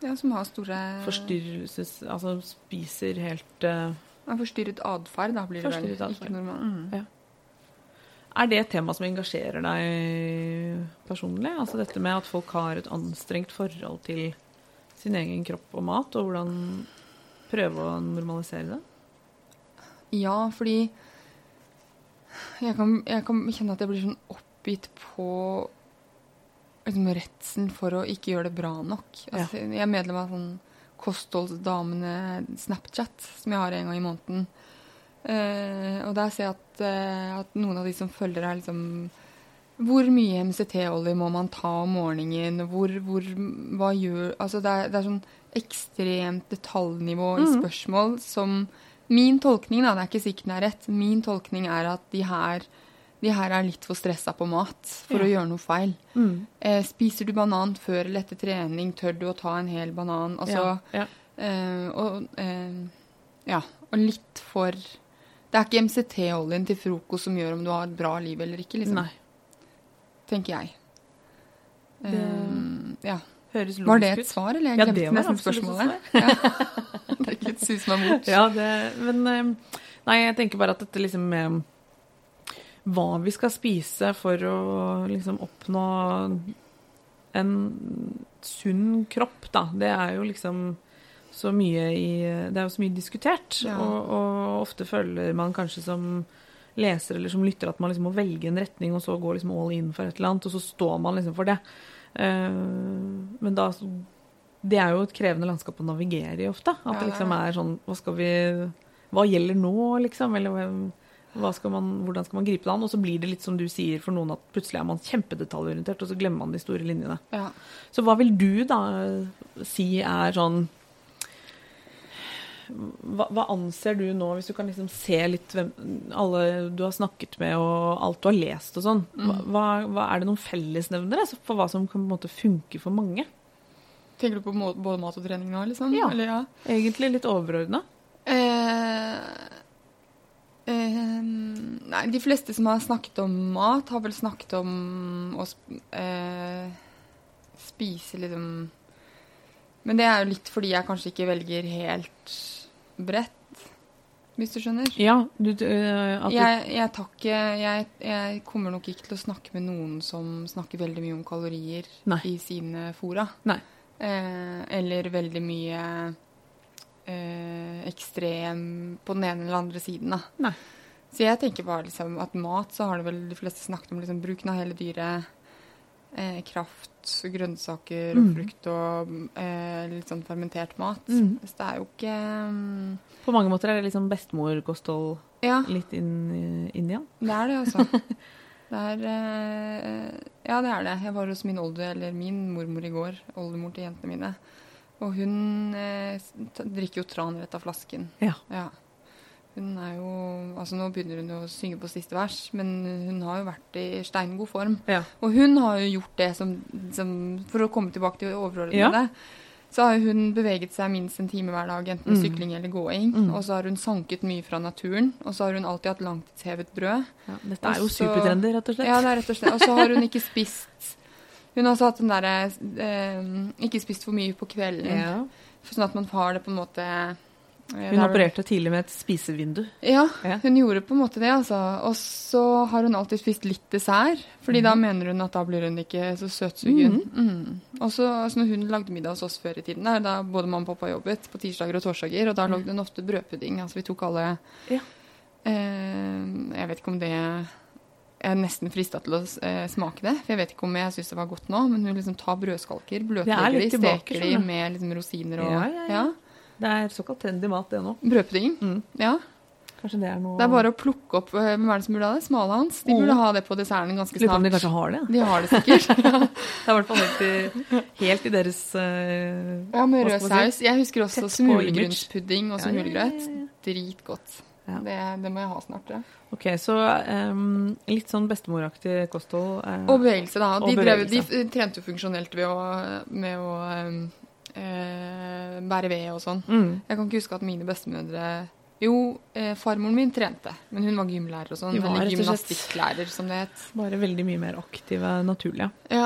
Ja, som har store forstyrrelses... Altså spiser helt eh, Forstyrret atferd, da blir det vel. Ikke normal. Mm. Ja. Er det et tema som engasjerer deg personlig? Altså dette med at folk har et anstrengt forhold til sin egen kropp og mat, og hvordan prøve å normalisere det? Ja, fordi jeg kan, jeg kan kjenne at jeg blir sånn oppgitt på liksom, redselen for å ikke gjøre det bra nok. Altså, Jeg er medlem av sånn kostholdsdamene Snapchat, som jeg har en gang i måneden. Eh, og der ser jeg at, eh, at noen av de som følger, er liksom Hvor mye MCT-olje må man ta om morgenen? Hvor, hvor, hva gjør Altså, det er, det er sånn ekstremt detaljnivå i spørsmål spørsmål som Min tolkning, da, det er ikke sikkert den er rett, min tolkning er at de her, de her er litt for stressa på mat for Ja. å gjøre noe feil. Mm. Eh, spiser du banan før eller etter trening? Tør du å ta en hel banan? Altså, ja. eh, og, eh, ja, og litt for Det er ikke MCT-oljen til frokost som gjør om du har et bra liv eller ikke, liksom. Nei. Tenker jeg. Det- um, ja. Høres Var det et svar, eller? Jeg Ja, glemte var nesten et spørsmålet. Ja. (laughs) (laughs) det er ikke et sus meg bort. Ja, det, men eh, Nei, jeg tenker bare at dette liksom med hva vi skal spise for å liksom oppnå en sunn kropp, da. Det er jo liksom så mye i Det er jo så mye diskutert. Ja. Og, og ofte føler man kanskje som leser eller som lytter at man liksom må velge en retning, og så gå liksom all in for et eller annet, og så står man liksom for det. Uh, men da Det er jo et krevende landskap å navigere i ofte. At Ja, det liksom er sånn Hva skal vi Hva gjelder nå, liksom? Eller skal man, hvordan skal man gripe det an? Og så blir det litt som du sier for noen, at plutselig er man kjempedetaljorientert, og så glemmer man de store linjene. Ja. Så hva vil du da si er sånn hva, hva anser du nå, hvis du kan liksom se litt hvem, alle du har snakket med og alt du har lest og sånn, hva, hva, hva er det noen fellesnevnere altså, for hva som kan på en måte funke for mange? Tenker du på må- både mat og trening nå, liksom? Ja. Eller, ja. Egentlig litt overordna. Eh, eh, nei, de fleste som har snakket om mat, har vel snakket om å eh, spise liksom Men det er jo litt fordi jeg kanskje ikke velger helt bredt, hvis du skjønner. Ja, du, eh, at Jeg, jeg, tar ikke, jeg, jeg kommer nok ikke til å snakke med noen som snakker veldig mye om kalorier Nei. i sine fora. Nei. Eh, eller veldig mye eh, ekstrem på den ene eller andre siden. Da. Nei. Så jeg tenker bare liksom at mat, så har det vel de fleste snakket om liksom, bruken av hele dyret. Eh, kraft, grønnsaker og Mm. frukt og eh, litt sånn fermentert mat. Mm. Så det er jo ikke um... På mange måter er det liksom bestemorkosthold Ja, litt inn, inn igjen. det er det, altså. (laughs) Det er eh, Ja, det er det. Jeg var hos min olde, eller min mormor i går. Oldemor til jentene mine. Og hun eh, drikker jo tran rett av flasken. Ja. Ja. Hun er jo Altså, nå begynner hun jo å synge på siste vers, men hun har jo vært i steingod form. Ja. Og hun har jo gjort det som, som For å komme tilbake til det Ja. Så har hun beveget seg minst en time hver dag, enten Mm. sykling eller gåing. Mm. Og så har hun sanket mye fra naturen. Og så har hun alltid hatt langtidshevet brød. Ja, dette er jo Og så- rett og slett. Ja, det er rett og slett. Og så har hun ikke spist Hun har også hatt den derre eh, Ikke spist for mye på kvelden. Ja. Sånn at man har det på en måte Hun opererte tidlig med et spisevindu. Ja, Ja. hun gjorde på en måte det, altså. Og så har hun alltid spist litt dessert, fordi da mener hun at da blir hun ikke så søtsugen. Mm. Og så altså, når hun lagde middag hos oss før i tiden, der, da både mamma og pappa jobbet, på tirsdager og torsdager, og da lagde hun ofte brødpudding. Altså vi tok alle Ja. eh, Jeg vet ikke om det Jeg er nesten frista til å eh, smake det, for jeg vet ikke om jeg syns det var godt nå, men hun liksom tar brødskalker, bløtlegger de, steker de med liksom rosiner og Ja, ja, ja. Det er såkalt trendy mat, det nå. Brødpudding. Mm. Ja. Kanskje det er noe Det er bare å plukke opp eh, Hvem er det som burde ha det? Smalahans. De burde ha det på desserten ganske snart. Litt om de kanskje har det? De har det sikkert. (laughs) Det er i hvert fall helt i, helt i deres uh, Ja, med rød saus. Jeg husker også smulegrunnspudding smulgrunnspudding og Ja, ja, ja, smulgrøt. ja, ja. Dritgodt. Ja. Det, det må jeg ha snart. Ja. Ok, så um, litt sånn bestemoraktig kosthold. Uh, Og bevegelse, da. Og De, drev, de trente jo funksjonelt å, med å eh, eh, bære ved og sånn. mm. Jeg kan ikke huske at mine bestemødre Jo, eh, farmoren min trente, men hun var gymlærer og sånn. Hun var gymnastikklærer, som det het. Bare veldig mye mer aktive, naturlige. Ja.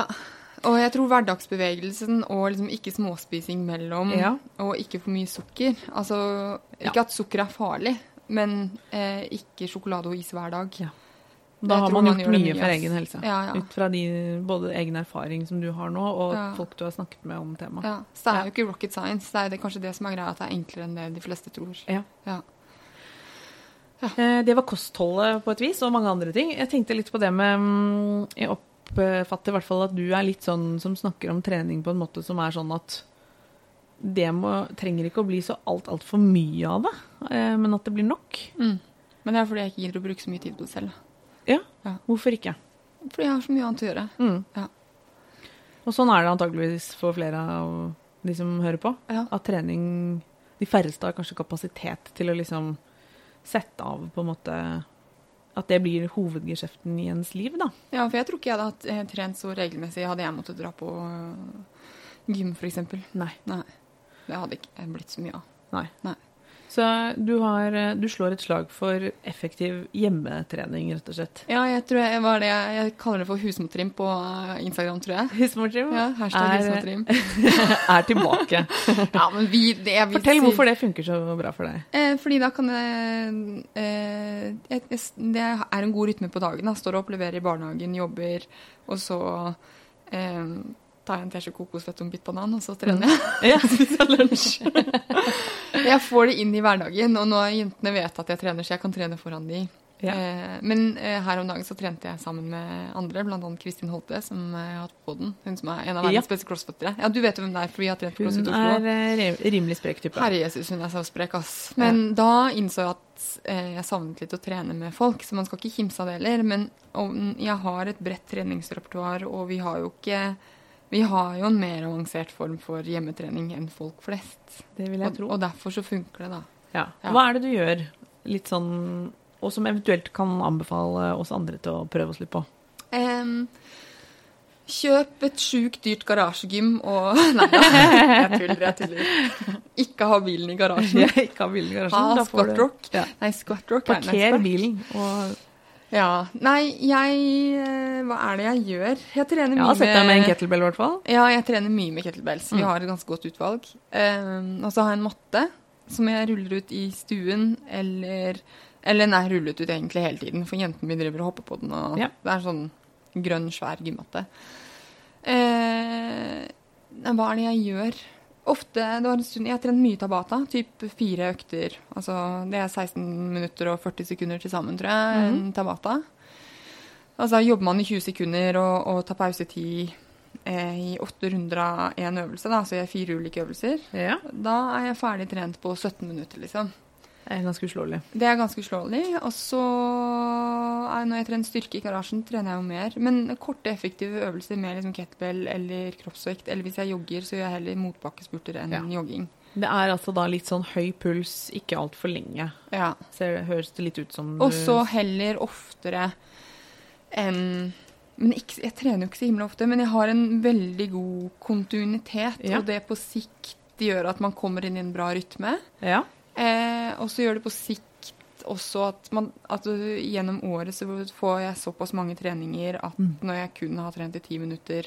Og jeg tror hverdagsbevegelsen og liksom ikke småspising mellom, Ja. og ikke for mye sukker Altså Ja. ikke at sukker er farlig, men eh, ikke sjokolade og is hver dag. Ja. Da har man man gjort mye for egen helse. Ja, ja. Ut fra de, både egen erfaring som du har nå, og Ja. folk du har snakket med om temaet. Ja, så det er jo ikke rocket science. Det er det, kanskje det som er greia, at det er enklere enn det de fleste tror. Ja. Ja. Eh, Det var kostholdet på et vis, og mange andre ting. Jeg tenkte litt på det med mm, Jeg oppfatter i hvert fall at du er litt sånn som snakker om trening på en måte som er sånn at det må, trenger ikke å bli så alt, altfor mye av det, eh, men at det blir nok. Mm. Men det er fordi jeg ikke gidder å bruke så mye tid på det selv. Ja, Ja. hvorfor ikke? Fordi jeg har så mye annet å gjøre. Mm. Ja. Og sånn er det antageligvis for flere av de som hører på. Ja. At trening De færreste har kanskje kapasitet til å liksom sette av på en måte At det blir hovedgeskjeften i ens liv, da. Ja, for jeg tror ikke jeg hadde hatt eh, trent så regelmessig hadde jeg måttet dra på øh, gym, f.eks. Nei. Nei. Det hadde ikke blitt så mye av. Nei. Nei. Så du, har, eh, du slår et slag for effektiv hjemmetrening, rett og slett. Ja, jeg tror jeg var det jeg kaller det for husmortrim på øh, Instagram, tror jeg. Husmortrim Ja, hashtag er, husmortrim. (laughs) er tilbake. (laughs) Ja, men vi, det, jeg vil Fortell si- hvorfor det funker så bra for deg. Eh, fordi da kan det eh, jeg, jeg Det er en god rytme på dagen. Da. Står opp, leverer i barnehagen, jobber, og så eh, tar jeg en teskje kokosfett og en bit banan, og så trener jeg. Ja, (laughs) spiser lunsj. (laughs) Jeg får det inn i hverdagen, og nå jentene vet at jeg trener, så jeg kan trene foran de. Ja. Eh, men eh, her om dagen så trente jeg sammen med andre, bl.a. Kristin Holte, som eh, jeg har hatt på den. Hun som er en av Ja. verdens beste crossfittere. Ja, du vet jo hvem det er, for vi har trent på crossfit Oslo. Hun er eh, rimelig sprek type. Herre Jesus, hun er så sprek, ass. Men da innså jeg at eh, jeg savnet litt å trene med folk, så man skal ikke kimse av det heller. Men om, jeg har et bredt treningsrepertoar, og vi har jo ikke Vi har jo en mer avansert form for hjemmetrening enn folk flest. Det vil jeg Og, tro. og derfor så funker det, da. Ja. Hva er det du gjør, litt sånn, og som eventuelt kan anbefale oss andre til å prøve oss litt på? Um, kjøp et sjukt dyrt garasjegym og (laughs) Nei da, jeg tuller, jeg tuller. Ikke ha bilen i garasjen. (laughs) Ikke ha bilen i garasjen. Ha squat rock. Ja. Nei, squat rock er Parker ekspert. bilen og Ja. Nei, jeg eh, Hva er det jeg gjør? Jeg trener mye har sett deg med en kettlebell, i hvert fall. Ja, jeg trener mye med kettlebells. Vi Mm. har et ganske godt utvalg. Um, og så har jeg en matte som jeg ruller ut i stuen, eller Eller nei, rullet ut egentlig hele tiden, for jentene mine driver og hopper på den. Og Ja. Det er en sånn grønn, svær gymmatte. Uh, hva er det jeg gjør? Ofte, det var en stund, Jeg har trent mye tabata, typ fire økter. Altså, det er 16 minutter og 40 sekunder til sammen, tror jeg. Mhm. en tabata. Altså jobber man i 20 sekunder og, og tar pausetid eh, i åtte runder av én øvelse, da, så jeg har fire ulike øvelser. Ja. Da er jeg ferdig trent på 17 minutter, liksom. Det er ganske uslåelig. Det er ganske uslåelig. Og så når jeg trener styrke i garasjen, trener jeg jo mer. Men korte, effektive øvelser med liksom kettlebell eller kroppsvekt. Eller hvis jeg jogger, så gjør jeg heller motbakkespurter enn Ja. jogging. Det er altså da litt sånn høy puls, ikke altfor lenge. Ja. Ser, høres det litt ut som Og så heller oftere enn men ikke, Jeg trener jo ikke så himla ofte, men jeg har en veldig god kontinuitet. Ja. Og det på sikt gjør at man kommer inn i en bra rytme. Ja. Eh, og så gjør det på sikt også at, man, at gjennom året så får jeg såpass mange treninger at Mm. når jeg kun har trent i ti minutter,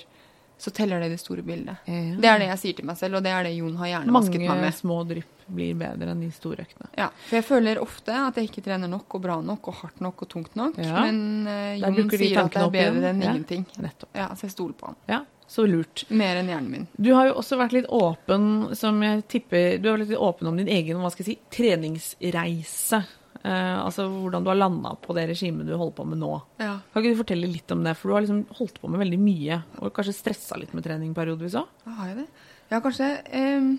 så teller det i det store bildet. Ja. Det er det jeg sier til meg selv, og det er det Jon har hjernevasket meg med. Mange små drypp blir bedre enn de store øktene. Ja, for jeg føler ofte at jeg ikke trener nok og bra nok og hardt nok og tungt nok. Ja. Men uh, Jon sier at det er bedre enn ingenting. Nettopp. Ja, Så jeg stoler på han. Ja, så lurt. Mer enn hjernen min. Du har jo også vært litt åpen, som jeg tipper Du har vært litt åpen om din egen hva skal jeg si, treningsreise. Eh, altså hvordan du har landa på det regimet du holder på med nå. Ja. Kan ikke du fortelle litt om det? For du har liksom holdt på med veldig mye, og kanskje stressa litt med trening periodevis òg? Har jeg det? Ja, kanskje. ehm,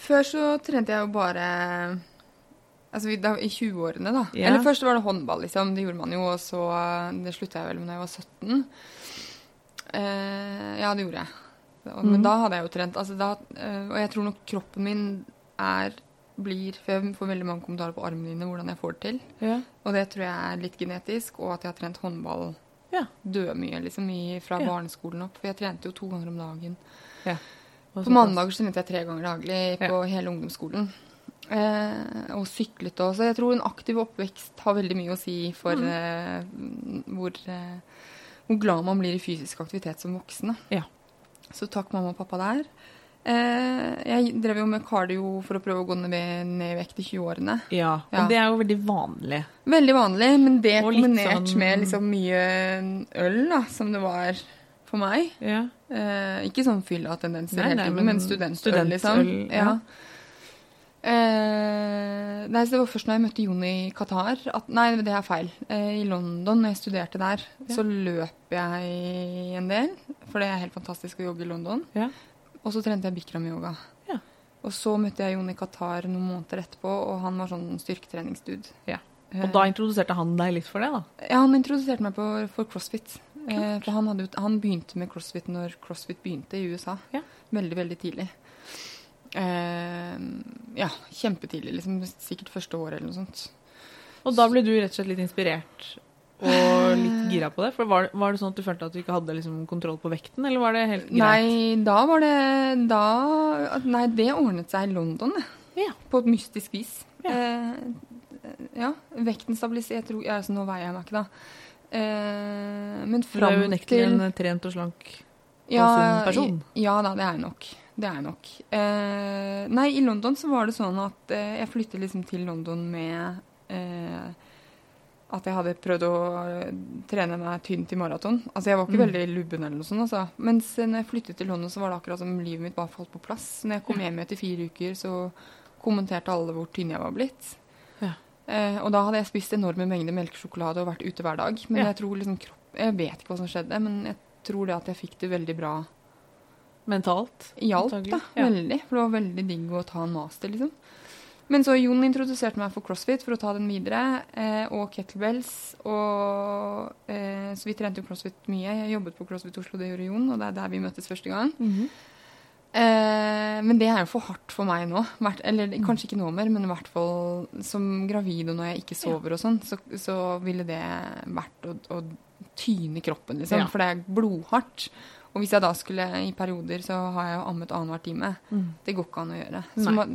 før så trente jeg jo bare Altså da, i 20-årene, da. Yeah. Eller først var det håndball, liksom. Det gjorde man jo, og så eh, Det slutta jeg vel med da jeg var 17. Eh, ja, det gjorde jeg. Men mm. da hadde jeg jo trent. Altså, da, eh, og jeg tror nok kroppen min er blir For jeg får veldig mange kommentarer på armene dine hvordan jeg får det til. Ja. Og det tror jeg er litt genetisk, og at jeg har trent håndball Ja. dødmye liksom, i, fra Ja. barneskolen opp. For jeg trente jo to ganger om dagen. ja. På mandager trente jeg tre ganger daglig på hele ungdomsskolen. Eh, og syklet også. Jeg tror en aktiv oppvekst har veldig mye å si for Mm. eh, hvor, eh, hvor glad man blir i fysisk aktivitet som voksen. Ja. Så takk mamma og pappa der. Eh, jeg drev jo med kardio for å prøve å gå ned, ned i vekt i 20-årene. Ja, og Ja. det er jo veldig vanlig. Veldig vanlig, men det kombinert sånn- med liksom mye øl, da, som det var for meg. Ja. Eh, ikke sånn fylla-tendenser hele tiden, men men studentøl, liksom. studentøl, ja. Ja. Eh, nei, det var først når jeg møtte Jon i Qatar at Nei, det er feil. Eh, I London, når jeg studerte der, så løp jeg en del. For det er helt fantastisk å jogge i London. Ja. Og så trente jeg Bikram-yoga. Ja. Og så møtte jeg Jon i Qatar noen måneder etterpå, og han var sånn styrketreningsdude. Ja. Eh, Og da introduserte han deg litt for det, da? ja, han introduserte meg på, for crossfit. Eh, for han, hadde, han begynte med crossfit når crossfit begynte i USA. Ja. Veldig, veldig tidlig. Eh, ja, kjempetidlig. Liksom, sikkert første året eller noe sånt. Og da ble du rett og slett litt inspirert og litt gira på det? For var, var det sånn at du følte at du ikke hadde liksom kontroll på vekten, eller var det helt greit? Nei, da var det da, Nei, det ordnet seg i London. Ja. På et mystisk vis. Ja. Eh, ja. Vekten stabilisert ja, altså, Nå veier jeg meg ikke, da. Eh, men til du er jo unektelig en trent og slank og sunn person. Ja da, det er jeg nok. Det er nok. Eh, nei, i London så var det sånn at eh, jeg flyttet liksom til London med eh, at jeg hadde prøvd å eh, trene meg tynt i maraton. Altså jeg var ikke Mm. veldig lubben eller noe sånt. Altså. Mens eh, når jeg flyttet til London, så var det akkurat som livet mitt bare falt på plass. Når jeg kom hjem etter fire uker, så kommenterte alle hvor tynn jeg var blitt. Ja. Eh, og da hadde jeg spist enorme mengder melkesjokolade og vært ute hver dag. Men Ja. jeg tror liksom kropp Jeg vet ikke hva som skjedde, men jeg tror det at jeg fikk det veldig bra Mentalt. hjalp, da. ja. Veldig. For det var veldig digg å ta en master, liksom. Men så Jon introduserte meg for crossfit for å ta den videre, eh, og kettlebells. Og, eh, så vi trente jo crossfit mye. Jeg jobbet på CrossFit Oslo, det gjorde Jon, og det er der vi møttes første gang. Mhm. Eh, men det er jo for hardt for meg nå. Hvert, eller Mm. kanskje ikke nå mer, men i hvert fall som gravid og når jeg ikke sover og sånn, så, så ville det vært å, å tyne kroppen, liksom. Ja. For det er blodhardt. Og hvis jeg da skulle i perioder, så har jeg jo ammet annenhver time. Mm. Det går ikke an å gjøre. Så Nei.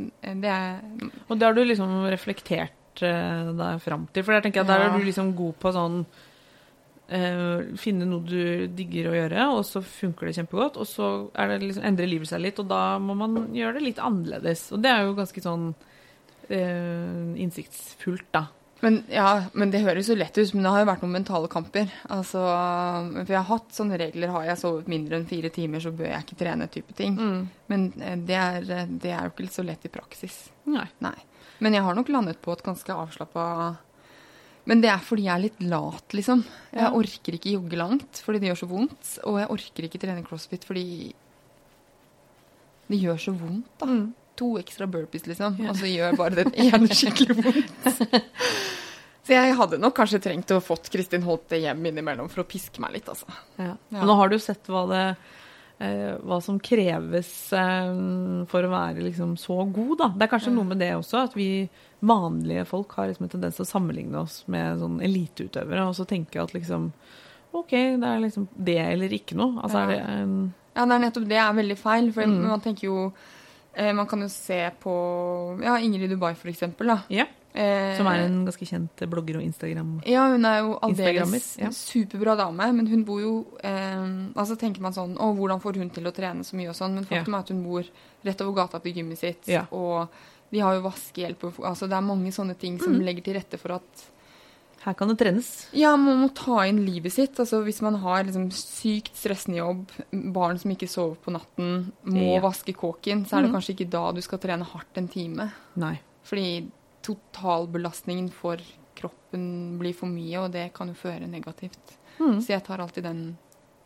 det er Og det har du liksom reflektert uh, deg fram til. For jeg tenker der Ja. er du liksom god på sånn uh, Finne noe du digger å gjøre, og så funker det kjempegodt. Og så det liksom, endrer livet seg litt, og da må man gjøre det litt annerledes. Og det er jo ganske sånn uh, innsiktsfullt, da. Men, ja, men det høres jo lett ut, men det har jo vært noen mentale kamper. Altså, for jeg har hatt sånne regler. Har jeg sovet mindre enn fire timer, så bør jeg ikke trene, type ting. Mm. Men eh, det er, eh, det er jo ikke så lett i praksis. Nei. Nei. Men jeg har nok landet på et ganske avslappa Men det er fordi jeg er litt lat, liksom. Jeg Ja. orker ikke jogge langt fordi det gjør så vondt. Og jeg orker ikke trene crossfit fordi det gjør så vondt, da. Mm. To ekstra burpees, liksom, og så gjør bare den ene (laughs) skikkelig vondt. (laughs) Så jeg hadde nok kanskje trengt å fått Kristin Holte hjem innimellom for å piske meg litt, altså. Ja. Ja. Nå har du sett hva det eh, hva som kreves eh, for å være liksom så god, da. Det er kanskje noe med det også, at vi vanlige folk har liksom en tendens til å sammenligne oss med sånn eliteutøvere, og så tenke at liksom OK, det er liksom det eller ikke noe. Altså Ja. er det en Ja, det er nettopp det er veldig feil, for Mm. man tenker jo eh, Man kan jo se på ja, Ingrid Dubai, for eksempel, da. Ja. Eh, Som er en ganske kjent blogger og Instagram. Ja, hun er jo aldeles ja. superbra dame, men hun bor jo eh, Altså tenker man sånn Å, hvordan får hun til å trene så mye og sånn? Men faktum er at hun bor rett over gata til gymmet sitt, Ja. og de har jo vaskehjelp og Altså det er mange sånne ting som Mm. legger til rette for at Her kan det trenes. Ja, man må ta inn livet sitt. Altså hvis man har liksom sykt stressende jobb, barn som ikke sover på natten, må Ja. vaske kåken, så er det mm. kanskje ikke da du skal trene hardt en time. Nei. Fordi totalbelastningen for kroppen blir for mye, og det kan jo føre negativt. Mm. Så jeg tar alltid den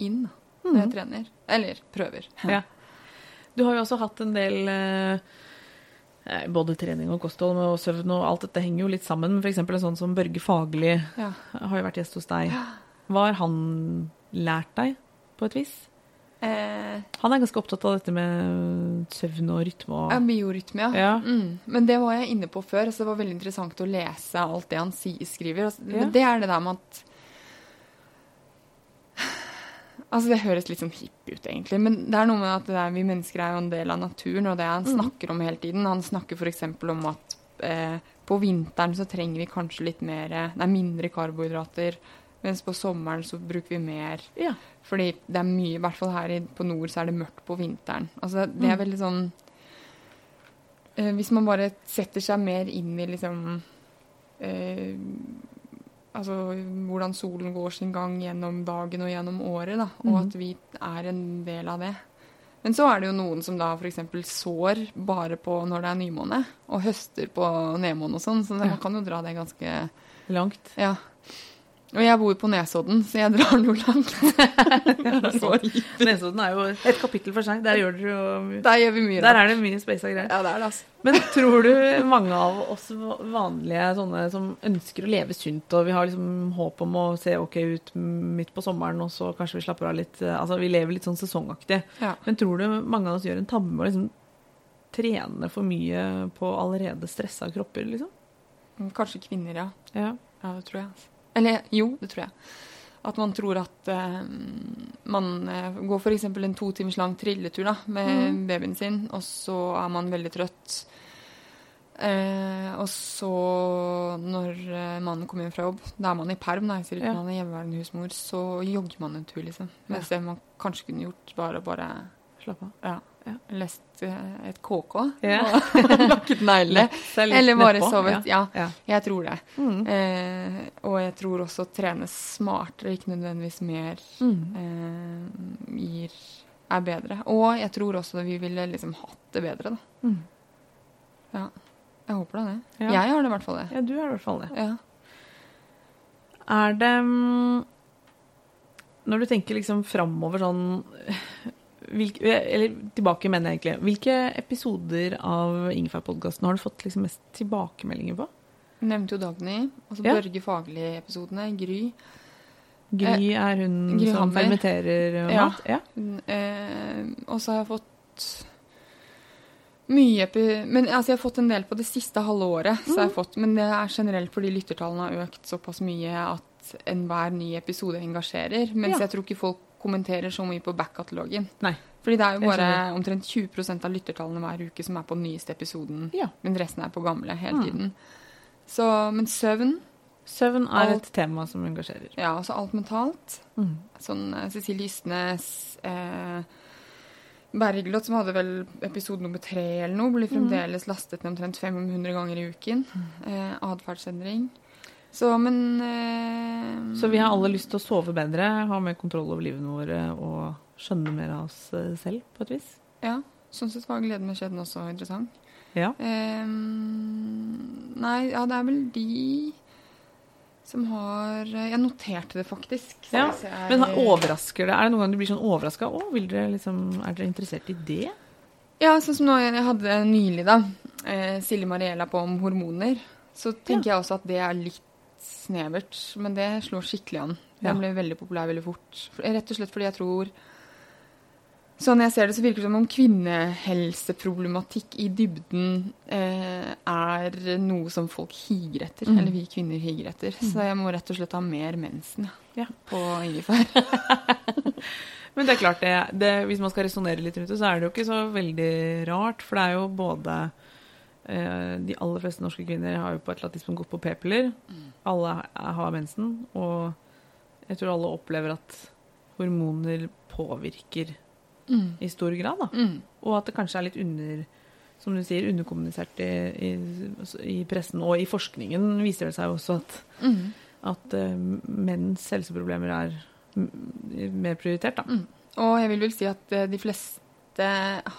inn når jeg trener. Eller prøver. Ja. Du har jo også hatt en del eh, både trening og kosthold og søvn og alt dette henger jo litt sammen. Eksempel en sånn som Børge Fagerli Ja. har jo vært gjest hos deg. Hva har han lært deg, på et vis? Eh, Han er ganske opptatt av dette med søvn og rytme og ja, biorytme, ja. Ja. Mm. Men det var jeg inne på før, så det var veldig interessant å lese alt det han skriver. Altså, Ja. Men det er det der med at Altså, det høres litt sånn hippie ut, egentlig, men det er noe med at det der, vi mennesker er jo en del av naturen, og det han snakker om hele tiden. Han snakker f.eks. om at eh, på vinteren så trenger vi kanskje litt mer Nei, mindre karbohydrater, mens på sommeren så bruker vi mer. Ja. Fordi det er mye, i hvert fall her i, på nord, så er det mørkt på vinteren. Altså, det er veldig sånn eh, Hvis man bare setter seg mer inn i liksom eh, Altså hvordan solen går sin gang gjennom dagen og gjennom året, da. Og mm. at vi er en del av det. Men så er det jo noen som da f.eks. sår bare på når det er nymåne, og høster på nedmåne og sånn, så man kan jo dra det ganske langt. Ja. Og jeg bor på Nesodden, så jeg drar noe langt. (laughs) Nesodden er jo et kapittel for seg. Der gjør dere jo Der gjør vi mye Der er det mye space og greier. Ja, det er det, altså. Men tror du mange av oss vanlige sånne som ønsker å leve sunt, og vi har liksom håp om å se ok ut midt på sommeren, og så kanskje vi slapper av litt Altså vi lever litt sånn sesongaktig. Ja. Men tror du mange av oss gjør en tabbe og liksom trener for mye på allerede stressa kropper, liksom? Kanskje kvinner, ja. Ja. Ja, det tror jeg. altså. Eller jo, det tror jeg. At man tror at uh, man uh, går f.eks. en to timers lang trilletur da, med babyen sin, og så er man veldig trøtt. Uh, og så, når mannen kommer hjem fra jobb, da er man i perm, da, ikke Ja. man er hjemmeværende husmor, så jogger man en tur, liksom. Mens det man kanskje kunne gjort, var å bare Slappe av. ja, Ja. Lest eh, et KK yeah. og lakket (laughs) neglene. Eller bare nedpå, sovet. Ja. Ja. Jeg tror det. Mm. Eh, og jeg tror også å trene smartere, ikke nødvendigvis mer, Mm. eh, gir, er bedre. Og jeg tror også vi ville liksom hatt det bedre, da. Mm. Ja. Jeg håper da det. Ja. Jeg har det i hvert fall det. Ja, du har det i hvert fall det. Ja. Er det mm, Når du tenker liksom framover sånn hvilke, Eller tilbake, mener jeg egentlig. Hvilke episoder av Ingefær-podkasten har du fått liksom mest tilbakemeldinger på? Jeg nevnte jo Dagny. Altså Ja. Børge Fagerli-episodene. Gry. Gry er hun Gry som Hammer. permitterer og Ja. mat? Ja. Eh, og så har jeg fått mye Men altså, jeg har fått en del på det siste halve året. Så har fått, men det er generelt fordi lyttertallene har økt såpass mye at enhver ny episode engasjerer. Mens Ja. jeg tror ikke folk kommenterer så mye på back-katalogen. Fordi det er jo bare omtrent 20% av lyttertallene hver uke som er på den nyeste episoden. Ja. Men resten er på gamle hele Mm. tiden. Så, men søvn, Søvn er Alt- et tema som engasjerer. ja, altså alt mentalt. Mm. Sånn eh, Cecilie Ystnes eh, Bergljot, som hadde vel episode nummer tre eller noe, blir fremdeles lastet ned omtrent 500 ganger i uken. Eh, Atferdsendring. Så, men eh, Så vi har alle lyst til å sove bedre, ha mer kontroll over livene våre og skjønne mer av oss eh, selv, på et vis. Ja. Sånn sett var gleden med skjeden også interessant. Ja. Um, nei, ja, det er vel de som har eh, Jeg noterte det faktisk. Ja, jeg- Men overrasker det? Er det noen gang du blir sånn overraska? Å, liksom Er dere interessert i det? Ja, sånn som nå jeg hadde nylig, da. Silje Mariella på om hormoner. Så tenker jeg også at det er litt snevert. Men det slår skikkelig an. Den Ja. ble veldig populær veldig fort. Rett og slett fordi jeg tror Sånn jeg ser det, så virker det som om kvinnehelseproblematikk i dybden eh, er noe som folk higer etter. Mm. Eller vi kvinner higer etter. Så jeg må rett og slett ha mer mensen Ja. på ingefær. (laughs) Men det er klart, det, det, hvis man skal resonnere litt rundt det, så er det jo ikke så veldig rart. For det er jo både De aller fleste norske kvinner har jo på et eller annet tidspunkt gått på p-piller. Alle er- har mensen. Og jeg tror alle opplever at hormoner påvirker Mm. i stor grad. da. Mm. Og at det kanskje er litt under som du sier, underkommunisert i, i, i pressen. Og i forskningen viser det seg også at, Mm. at uh, menns helseproblemer er mer prioritert. da. Mm. Og jeg vil vel si at eh, de fleste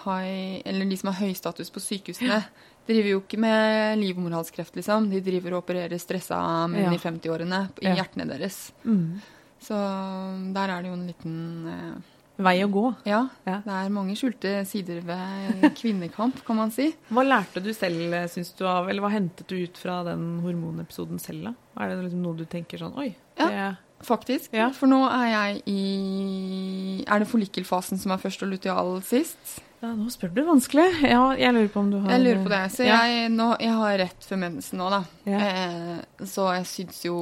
har, eller de som har høy status på sykehusene, driver jo ikke med livmorhalskreft, liksom. De driver og opererer stressa menn Ja. i 50-årene i Ja. hjertene deres. Så der er det jo en liten eh, Vei å gå. Ja, Ja. det er mange skjulte sider ved kvinnekamp, kan man si. (laughs) Hva lærte du selv, syns du, av Eller hva hentet du ut fra den hormonepisoden selv, da? Er det liksom noe du tenker sånn Oi, Ja. Faktisk. Ja. For nå er jeg i Er det follikelfasen som er først og luteal sist? Ja, nå spør du vanskelig. Ja, jeg lurer på om du har Jeg lurer på det. Så Ja. jeg, nå, jeg har rett før mensen nå, da. Ja. Eh, så jeg syns jo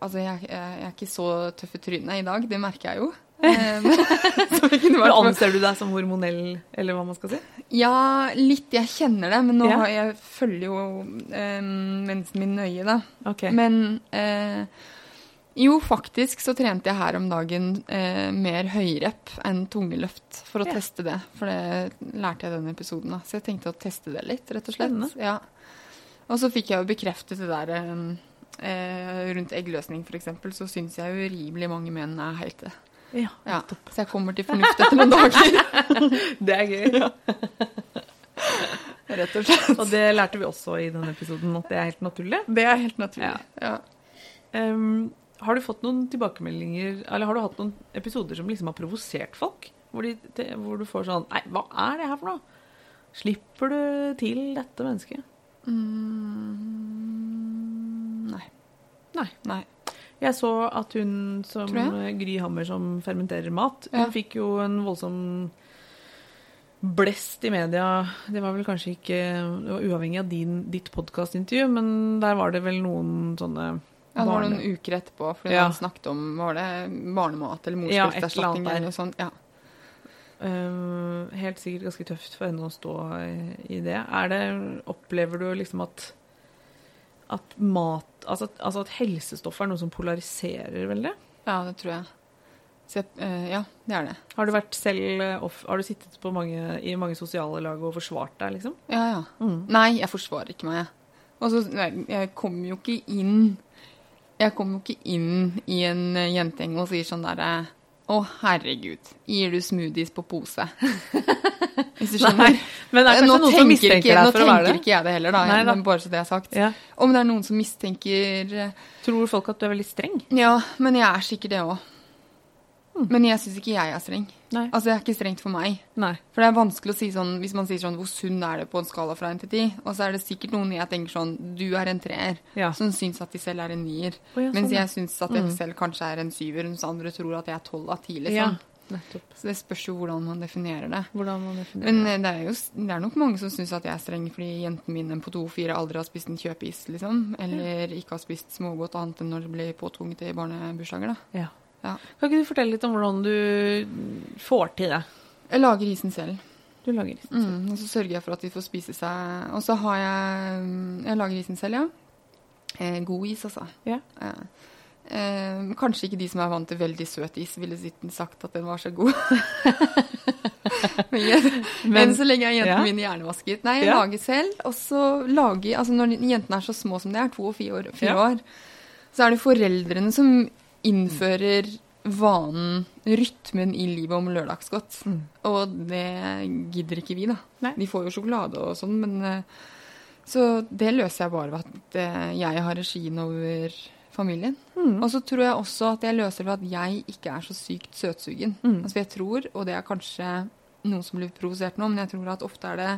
Altså, jeg, jeg, er ikke så tøff i trynet i dag, det merker jeg jo. (laughs) Eh, Men (laughs) Anser du deg som hormonell, eller hva man skal si? Ja, litt. Jeg kjenner det. Men nå Ja. har jeg følger jo eh, mensen min nøye, da. Okay. Men eh, jo, faktisk så trente jeg her om dagen eh, mer høyrepp enn tungeløft for å Ja. teste det. For det lærte jeg i den episoden. da. Så jeg tenkte å teste det litt, rett og slett. Ja. Og så fikk jeg jo bekreftet det der eh, eh, rundt eggløsning, f.eks. Så syns jeg jo rimelig mange menn er heite. Ja, Ja. Så jeg kommer til fornuft etter noen dager, (laughs) Det er gøy. rett og slett. Og det lærte vi også i den episoden, at det er helt naturlig. Det er helt naturlig. Ja. Ehm, har du fått noen tilbakemeldinger, eller har du hatt noen episoder som liksom har provosert folk? Hvor, de, hvor du får sånn Nei, hva er det her for noe? Slipper du til dette mennesket? Mm, nei. Nei. Nei. Jeg så at hun som Gry Hammer som fermenterer mat, hun Ja. fikk jo en voldsom blest i media. Det var vel kanskje ikke det var uavhengig av din, ditt podkastintervju, men der var det vel noen sånne Ja, det var noen uker etterpå, fordi Ja. han snakket om var det barnemat eller Ja, eller noe sånt. Ja. Uh, helt sikkert ganske tøft for henne å stå i, det. Det Opplever du liksom at at mat Altså, altså at helsestoff er noe som polariserer veldig? ja, det tror jeg. Så eh, ja, det er det. Har du selv eh, off, Har du sittet på mange, i mange sosiale lag og forsvart deg, liksom? Ja, ja. Mm. Nei, jeg forsvarer ikke meg, jeg. Og så, jeg kommer jo ikke inn Jeg kommer jo ikke inn i en eh, jentegjeng og sier sånn derre Å, herregud, gir du smoothies på pose? (laughs) Hvis du skjønner? Men det er Eh, kanskje nå noen som mistenker ikke, deg for å være det? Nå tenker ikke jeg det heller, da. Nei da. men bare så det er sagt. Ja. Om det er noen som mistenker eh, Tror folk at du er veldig streng? Ja, men jeg er sikkert det òg. Men jeg syns ikke jeg er streng. Nei. Altså, det er ikke strengt for meg. Nei. For det er vanskelig å si sånn, hvis man sier sånn, hvor sunn er det på en skala fra 1 til 10? Og så er det sikkert noen jeg tenker sånn, du er en treer, Ja. som syns at de selv er en nier. Oh, ja, sånn, mens jeg syns at jeg selv kanskje er en syver, mens andre tror at jeg er 12 av 10, Ja, liksom. nettopp. Så det spørs jo hvordan man definerer det. Hvordan man definerer Men eh, det er jo det er nok mange som syns at jeg er streng fordi jenten min på 2-4 aldri har spist en kjøpeis, liksom. Eller ikke har spist smågodt annet enn når det blir påtvunget i barnebursdager, da. ja. Ja. Kan ikke du fortelle litt om hvordan du får til det? Jeg lager isen selv. Du lager ris. Mm, og så sørger jeg for at de får spise seg Og så har jeg mm, Jeg lager isen selv, ja. Eh, god is, altså. Ja. Eh, eh, kanskje ikke de som er vant til veldig søt is, ville sagt at den var så god. (laughs) Men, (laughs) Men- enn så lenge jeg jentene ja. mine hjernevasket. Nei, jeg Ja. lager selv. Og så lager Altså når jentene er så små som de er, to og fire år, fire Ja. år, så er det foreldrene som innfører vanen, rytmen i livet om lørdagsgodt. Mm. Og det gidder ikke vi, da. Nei. De får jo sjokolade og sånn, men eh, Så det løser jeg bare ved at eh, jeg har regien over familien. Mm. Og så tror jeg også at jeg løser det ved at jeg ikke er så sykt søtsugen. Mm. Altså jeg tror, og det er kanskje noen som blir provosert nå, men jeg tror at ofte er det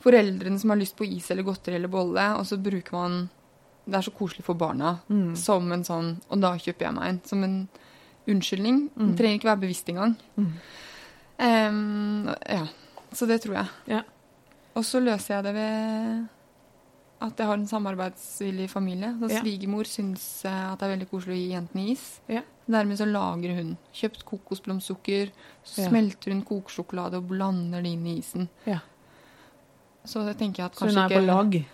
foreldrene som har lyst på is eller godteri eller bolle, og så bruker man Det er så koselig for barna Mm. som en sånn Og da kjøper jeg meg en. Som en unnskyldning. Mm. Det trenger ikke være bevisst engang. Mm. Um, ja. Så det tror jeg. Ja. Og så løser jeg det ved at jeg har en samarbeidsvillig familie. Så Ja. Svigermor syns eh, at det er veldig koselig å gi jentene is. Ja. Dermed så lager hun. Kjøpt kokosblomstsukker, så Ja. smelter hun kokesjokolade og blander det inn i isen. Ja. Så det tenker jeg at Så hun er på lag.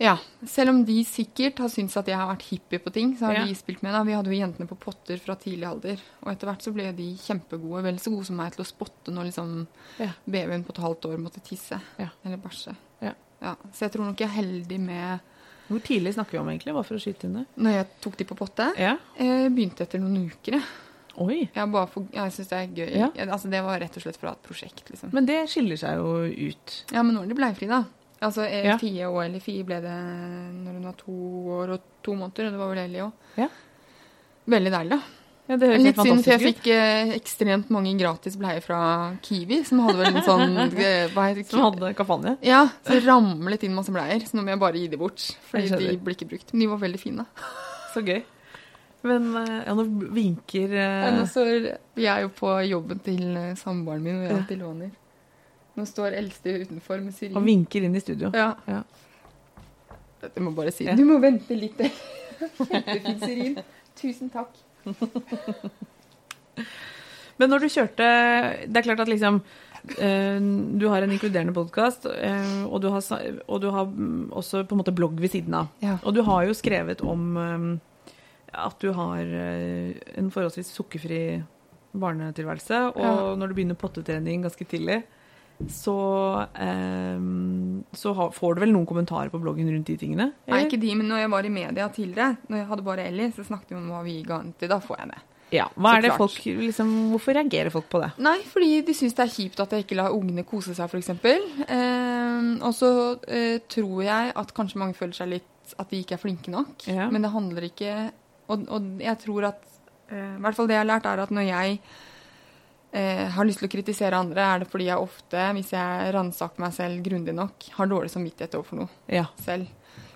Ja. Selv om de sikkert har syntes at jeg har vært hippie på ting, så har Ja. de spilt med. da. Vi hadde jo jentene på potter fra tidlig alder. Og etter hvert så ble de kjempegode. Vel så gode som meg til å spotte når liksom Ja. babyen på et halvt år måtte tisse. Ja. Eller bæsje. Ja. Ja, så jeg tror nok jeg er heldig med Hvor tidlig snakker vi om, egentlig? Bare for å skyte inn det. Når jeg tok de på potte. Ja. Jeg begynte etter noen uker. Jeg, Oi. jeg, for, jeg syns det er gøy. Ja. Jeg, altså, det var rett og slett fra et prosjekt, liksom. Men det skiller seg jo ut. Ja, men nå er de bleiefrie, da. Altså, Ja. Fie og eller Fie ble det når hun var to år og to måneder, og det var vel Ellie òg. Ja. Veldig deilig, da. Ja, det høres Litt synd, for jeg fikk eh, ekstremt mange gratis bleier fra Kiwi, som hadde vel en sånn (laughs) eh, Hva heter det? Som hadde kampanje. Ja, så det ramlet inn masse bleier, så nå må jeg bare gi de bort. Fordi de blir ikke brukt. Men de var veldig fine. Så gøy. Men eh, ja, nå vinker Ja, eh, nå så, jeg er jo på jobben til eh, samboeren min, og jeg Ja. til låner. Nå står eldste utenfor med syrin. Han vinker inn i studio. Ja. Ja. Dette må bare si. Ja. Du må vente litt. (laughs) Kjempefin syrin. Tusen takk. (laughs) Men når du kjørte Det er klart at liksom eh, Du har en inkluderende podkast, og, du har og du har mm, også på en måte blogg ved siden av. Ja. Og du har jo skrevet om eh, at du har eh, en forholdsvis sukkerfri barnetilværelse. Og Ja. når du begynner pottetrening ganske tidlig, så, eh, så får du vel noen kommentarer på bloggen rundt de tingene? Nei, ikke de, men når jeg var i media tidligere, når jeg hadde bare Ellie, så snakket vi om hva vi ga henne til. Da får jeg det. Ja, er folk, liksom, Hvorfor reagerer folk på det? Nei, fordi de syns det er kjipt at jeg ikke lar ungene kose seg, f.eks. Eh, og så eh, tror jeg at kanskje mange føler seg litt at de ikke er flinke nok. Ja. Men det handler ikke Og, og jeg tror at eh, I hvert fall det jeg har lært, er at når jeg eh, har lyst til å kritisere andre, er det fordi jeg ofte, hvis jeg ransaker meg selv grundig nok, har dårlig samvittighet overfor noe Ja. selv.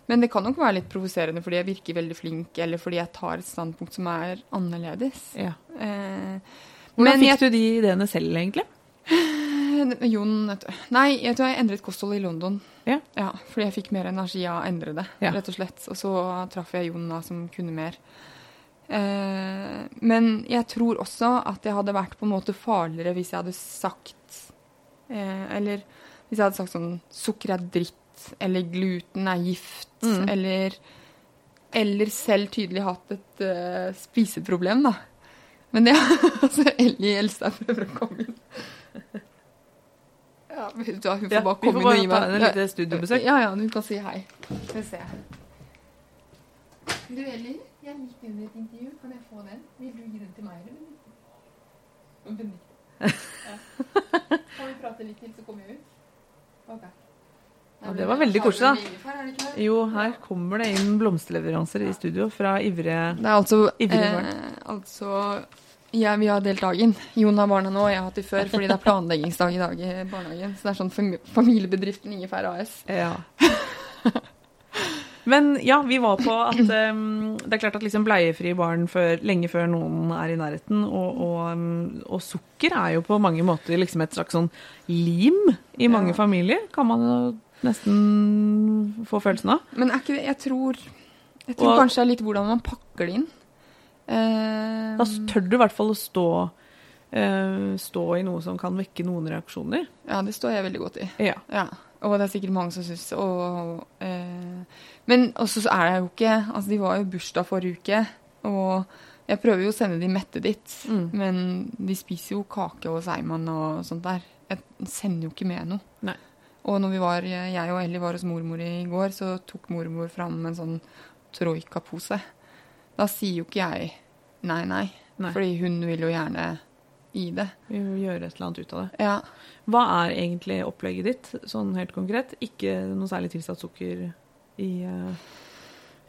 Men det kan nok være litt provoserende fordi jeg virker veldig flink, eller fordi jeg tar et standpunkt som er annerledes. ja. Eh, Hvordan fikk jeg, du de ideene selv, egentlig? (sighs) Jon, vet du. Nei, jeg tror jeg endret kosthold i London. Ja. Fordi jeg fikk mer energi av å endre det, Ja. rett og slett. Og så traff jeg Jon da, som kunne mer. Eh, men jeg tror også at jeg hadde vært på en måte farligere hvis jeg hadde sagt eh, Eller hvis jeg hadde sagt sånn Sukker er dritt, eller gluten er gift, Mm. eller Eller selv tydelig hatt et uh, spiseproblem, da. Men det altså, (laughs) Ellie Elstad prøver å komme inn. Ja, hun får Ja, bare vi får komme inn bare og gi ta meg en lite studiobesøk. Ja, ja, hun kan si hei. Skal vi se. Du Ellie, jeg er midt inne i et intervju. Kan jeg få den? Vil du gi den til meg, eller? Benedicte? Ja. (laughs) Kan vi prate litt til, så kommer jeg ut? Ok. Ja, det var veldig koselig, da. Jo, her kommer det inn blomsterleveranser i studio fra ivrige Det er altså, eh, altså ja, Vi har delt dagen. Jon har barna nå, og jeg har hatt dem før fordi det er planleggingsdag i dag i barnehagen. Så det er sånn fam familiebedriften Ingefær AS. Ja. (laughs) Men ja, vi var på at um, det er klart at liksom bleiefrie barn før, lenge før noen er i nærheten, og, og, og sukker er jo på mange måter liksom et slags sånn lim i mange Ja. familier, kan man jo nesten få følelsen av. Men ikke Jeg tror, jeg tror Og- kanskje det er litt hvordan man pakker det inn. Uh, Da tør du i hvert fall å stå, eh, stå i noe som kan vekke noen reaksjoner. ja, det står jeg veldig godt i. Ja. Ja. Og det er sikkert mange som syns og, eh, Men også så er det jo ikke Altså, de var jo bursdag forrige uke, og jeg prøver jo å sende de mette dit, Mm. men de spiser jo kake og Seiman og sånt der. Jeg sender jo ikke med noe. Nei. Og når vi var, jeg og Ellie var hos mormor i går, så tok mormor fram en sånn troikapose. Da sier jo ikke jeg nei, nei, Nei. fordi hun vil jo gjerne gi det. Vi vil gjøre et eller annet ut av det. Ja. Hva er egentlig opplegget ditt, sånn helt konkret? Ikke noe særlig tilsatt sukker i uh...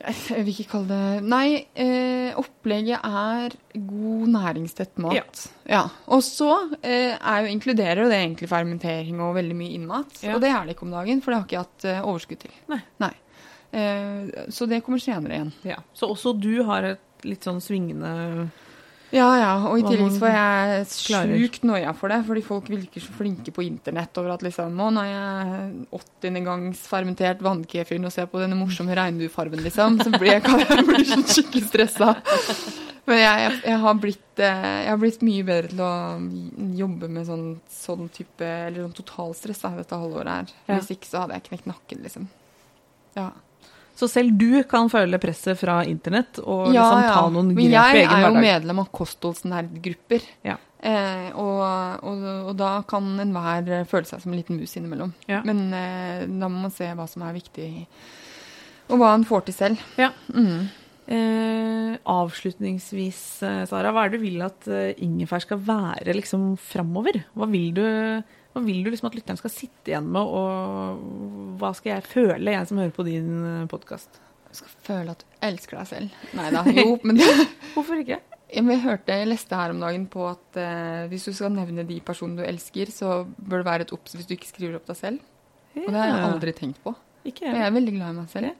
Jeg vil ikke kalle det Nei, eh, opplegget er god næringstett mat. Ja. Og så eh, jo, inkluderer jo det egentlig fermentering og veldig mye innmat. Ja. Og det er det ikke om dagen, for det har ikke jeg hatt eh, overskudd til. Nei. Eh, så det kommer senere igjen. Ja. Så også du har et litt sånn svingende Ja, ja. Og i tillegg så får jeg sjukt noia for det. Fordi folk virker så flinke på internett over at liksom Å, nå er jeg 80. gangs fermentert vannkefir og ser på denne morsomme regnbuefargen, liksom. Så blir jeg, (laughs) jeg bli sånn skikkelig stressa. Men jeg, jeg, jeg, har blitt, eh, jeg har blitt mye bedre til å jobbe med sånn, sånn type Eller sånn totalstress da, dette halvåret her. Ja. Hvis ikke så hadde jeg knekt nakken, liksom. Ja. Så selv du kan føle presset fra internett og liksom ta noen Men grep i jeg egen er jo medlem av kostholdsnerdgrupper. Ja. Eh, og, og, og da kan enhver føle seg som en liten mus innimellom. Ja. Men eh, da må man se hva som er viktig, og hva en får til selv. Ja. Mm. Eh, avslutningsvis, eh, Sara, hva er det du vil at eh, ingefær skal være liksom framover? Hva vil du, hva vil du liksom at lytteren skal sitte igjen med, og hva skal jeg føle, jeg som hører på din podkast? Du skal føle at du elsker deg selv. Nei da. Jo, men (laughs) Hvorfor ikke? Jeg hørte, jeg leste her om dagen på at eh, hvis du skal nevne de personene du elsker, så bør det være et obs hvis du ikke skriver opp deg selv. Og det har jeg aldri tenkt på. Ikke Og jeg er veldig glad i meg selv.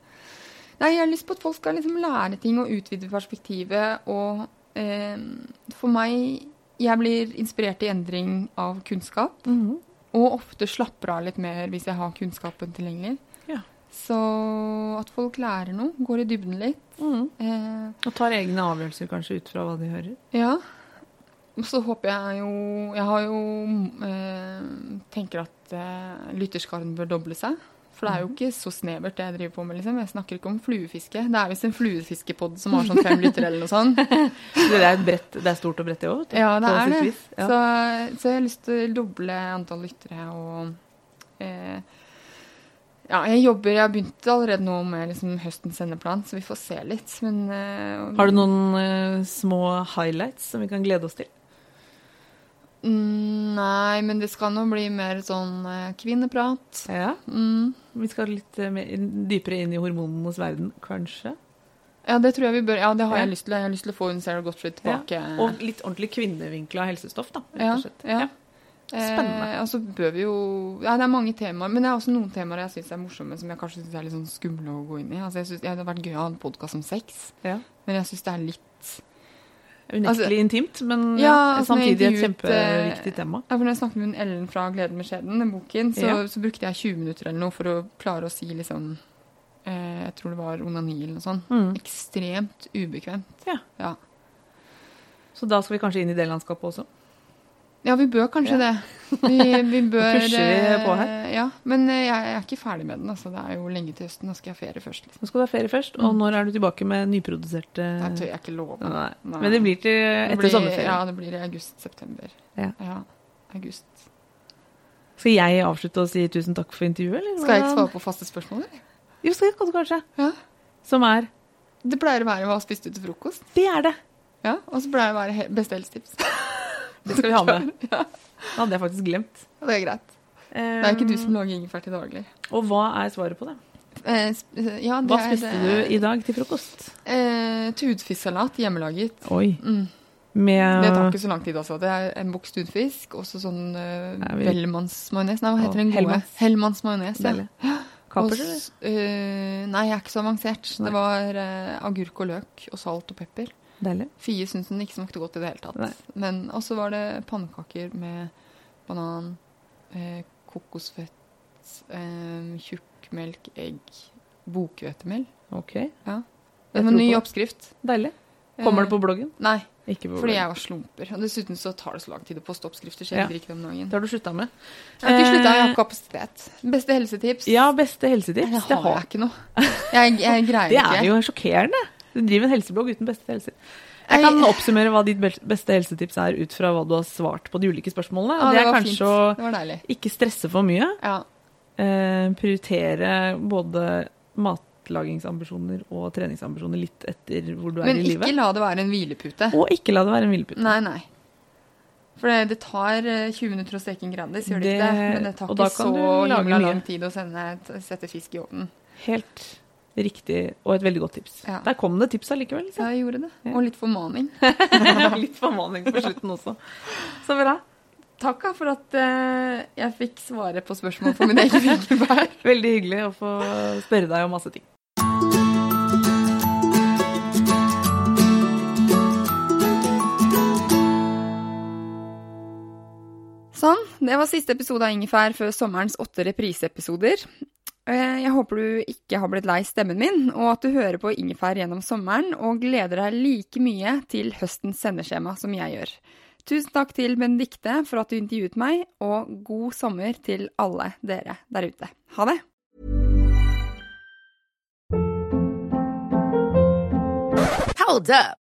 Nei, jeg har lyst på at folk skal liksom lære ting og utvide perspektivet. Og eh, for meg Jeg blir inspirert i endring av kunnskap. Mhm. Og ofte slapper av litt mer hvis jeg har kunnskapen tilgjengelig. Ja. Så at folk lærer noe, går i dybden litt. Mm. Eh, Og tar egne avgjørelser kanskje ut fra hva de hører. ja. Og så håper jeg jo Jeg har jo eh, tenker at eh, lytterskaren bør doble seg. For det er jo ikke så snevert det jeg driver på med. liksom. Jeg snakker ikke om fluefiske. Det er visst en fluefiskepod som har sånn fem lyttere eller noe sånt. (laughs) Det er, et brett, det er stort og bredt, det òg. Ja, det er det. Ja. Så, så jeg har lyst til å doble antall lyttere og eh, Ja, jeg jobber Jeg har begynt allerede nå med liksom høstens sendeplan, så vi får se litt. Men eh, Har du noen eh, små highlights som vi kan glede oss til? Mm, Nei, men det skal nå bli mer sånn eh, kvinneprat. Ja. Mm. Vi skal litt eh, mer, dypere inn i hormonenes verden, kanskje? Ja, det tror jeg vi bør. Ja, det har Ja. jeg lyst til. Jeg har lyst til å få hun Sarah Gottfried tilbake. Og litt ordentlig kvinnevinkla helsestoff, da. Rett ja, og slett. ja. Spennende. Eh, og så bør vi jo Ja, det er mange temaer, men det er også noen temaer jeg syns er morsomme, som jeg kanskje syns er litt sånn skumle å gå inn i. Altså, jeg synes, ja, Det hadde vært gøy å ha en podkast om sex, Ja. men jeg syns det er litt Unektelig Altså- intimt, men Ja, altså, samtidig et kjempeviktig eh, tema. Ja, for når jeg snakket med Ellen fra 'Gleden med skjeden', den boken, så, Ja. så brukte jeg 20 minutter eller noe for å klare å si liksom eh, Jeg tror det var onani eller noe sånt. Mm. Ekstremt ubekvemt. Ja. Ja. Så da skal vi kanskje inn i det landskapet også. Ja, vi bør kanskje det. Vi, vi (laughs) bør pusher vi på her. eh, Ja, men eh, jeg, jeg er ikke ferdig med den. altså. Det er jo lenge til høsten. Nå skal jeg ha ferie først. liksom. Nå skal du ha ferie først, og når er du tilbake med nyproduserte Det tør jeg ikke love. Nei. Nei. Men det blir til etter blir- sommerferien. Ja, det blir i august-september. Ja. august. Skal jeg avslutte og si tusen takk for intervjuet? Eller? Skal jeg ikke svare på faste spørsmål? eller? Jo, skal jeg kanskje. Ja. Som er Det pleier å være hva spiste du til frokost? Det er det! Ja, Og så pleier det å være beste helsetips. (laughs) Det skal vi ha med. (laughs) Det hadde jeg faktisk glemt. Ja, det er greit. Det er ikke du som lager ingefær til daglig. Og hva er svaret på det? Eh, eh, ja, det Hva er, spiste du i dag til frokost? Eh, Tudfisksalat hjemmelaget. Oi. Mm. Med Det tar ikke så lang tid, altså. Det er en boks tudfisk og så sånn uh, Er vi- Vellemannsmajones. Nei, hva heter den gode? Hellmannsmajones. Hellmanns. Ja. Kapers, eh, nei, jeg er ikke så avansert. Nei. Det var uh, agurk og løk og salt og pepper. Deilig. Fie syntes den ikke smakte godt i det hele tatt. Og Men også var det pannekaker med banan, eh, kokosfett, eh, tjukkmelk, egg, bokhvetemel. Ok. Ja. Det var en ny oppskrift. Deilig. Kommer Eh, det på bloggen? Nei, Ikke på fordi bloggen. jeg var slumper. Og dessuten så tar det så lang tid å poste oppskrifter, så jeg Ja. ikke det om dagen. Det har du slutta med. Jeg har ikke slutta, jeg har Eh, kapasitet. Beste helsetips? Ja, beste helsetips. det Det, har har. jeg ikke noe. Jeg, jeg greier (laughs) det ikke. er jo sjokkerende. Du driver en helseblogg uten beste helse. Jeg kan oppsummere hva ditt beste helsetips er ut fra hva du har svart på de ulike spørsmålene. Ja, det, det er kanskje fint. å ikke stresse for mye. Ja. Eh, prioritere både matlagingsambisjoner og treningsambisjoner litt etter hvor du er Men i ikke la det være en hvilepute. Og ikke la det være en hvilepute. Nei, nei. For det, det tar eh, 20 minutter å steke en Grandis, gjør det, Det- ikke det? Men det tar ikke så lang tid å sende, et- sette fisk i ovnen. Helt riktig og et veldig godt tips. Ja. Der kom det tips allikevel. Ja, jeg gjorde det. Og litt formaning. (laughs) Litt formaning på slutten også. Så bra. Takk for at eh, jeg fikk svare på spørsmål på min egen vinkelbær. (laughs) Veldig hyggelig å få spørre deg om masse ting. Sånn, det var siste episode av Ingefær før sommerens åtte repriseepisoder. Eh, Jeg håper du ikke har blitt lei stemmen min, og at du hører på Ingefær gjennom sommeren og gleder deg like mye til høstens sendeskjema som jeg gjør. Tusen takk til Benedikte for at du intervjuet meg, og god sommer til alle dere der ute. Ha det! Hold up.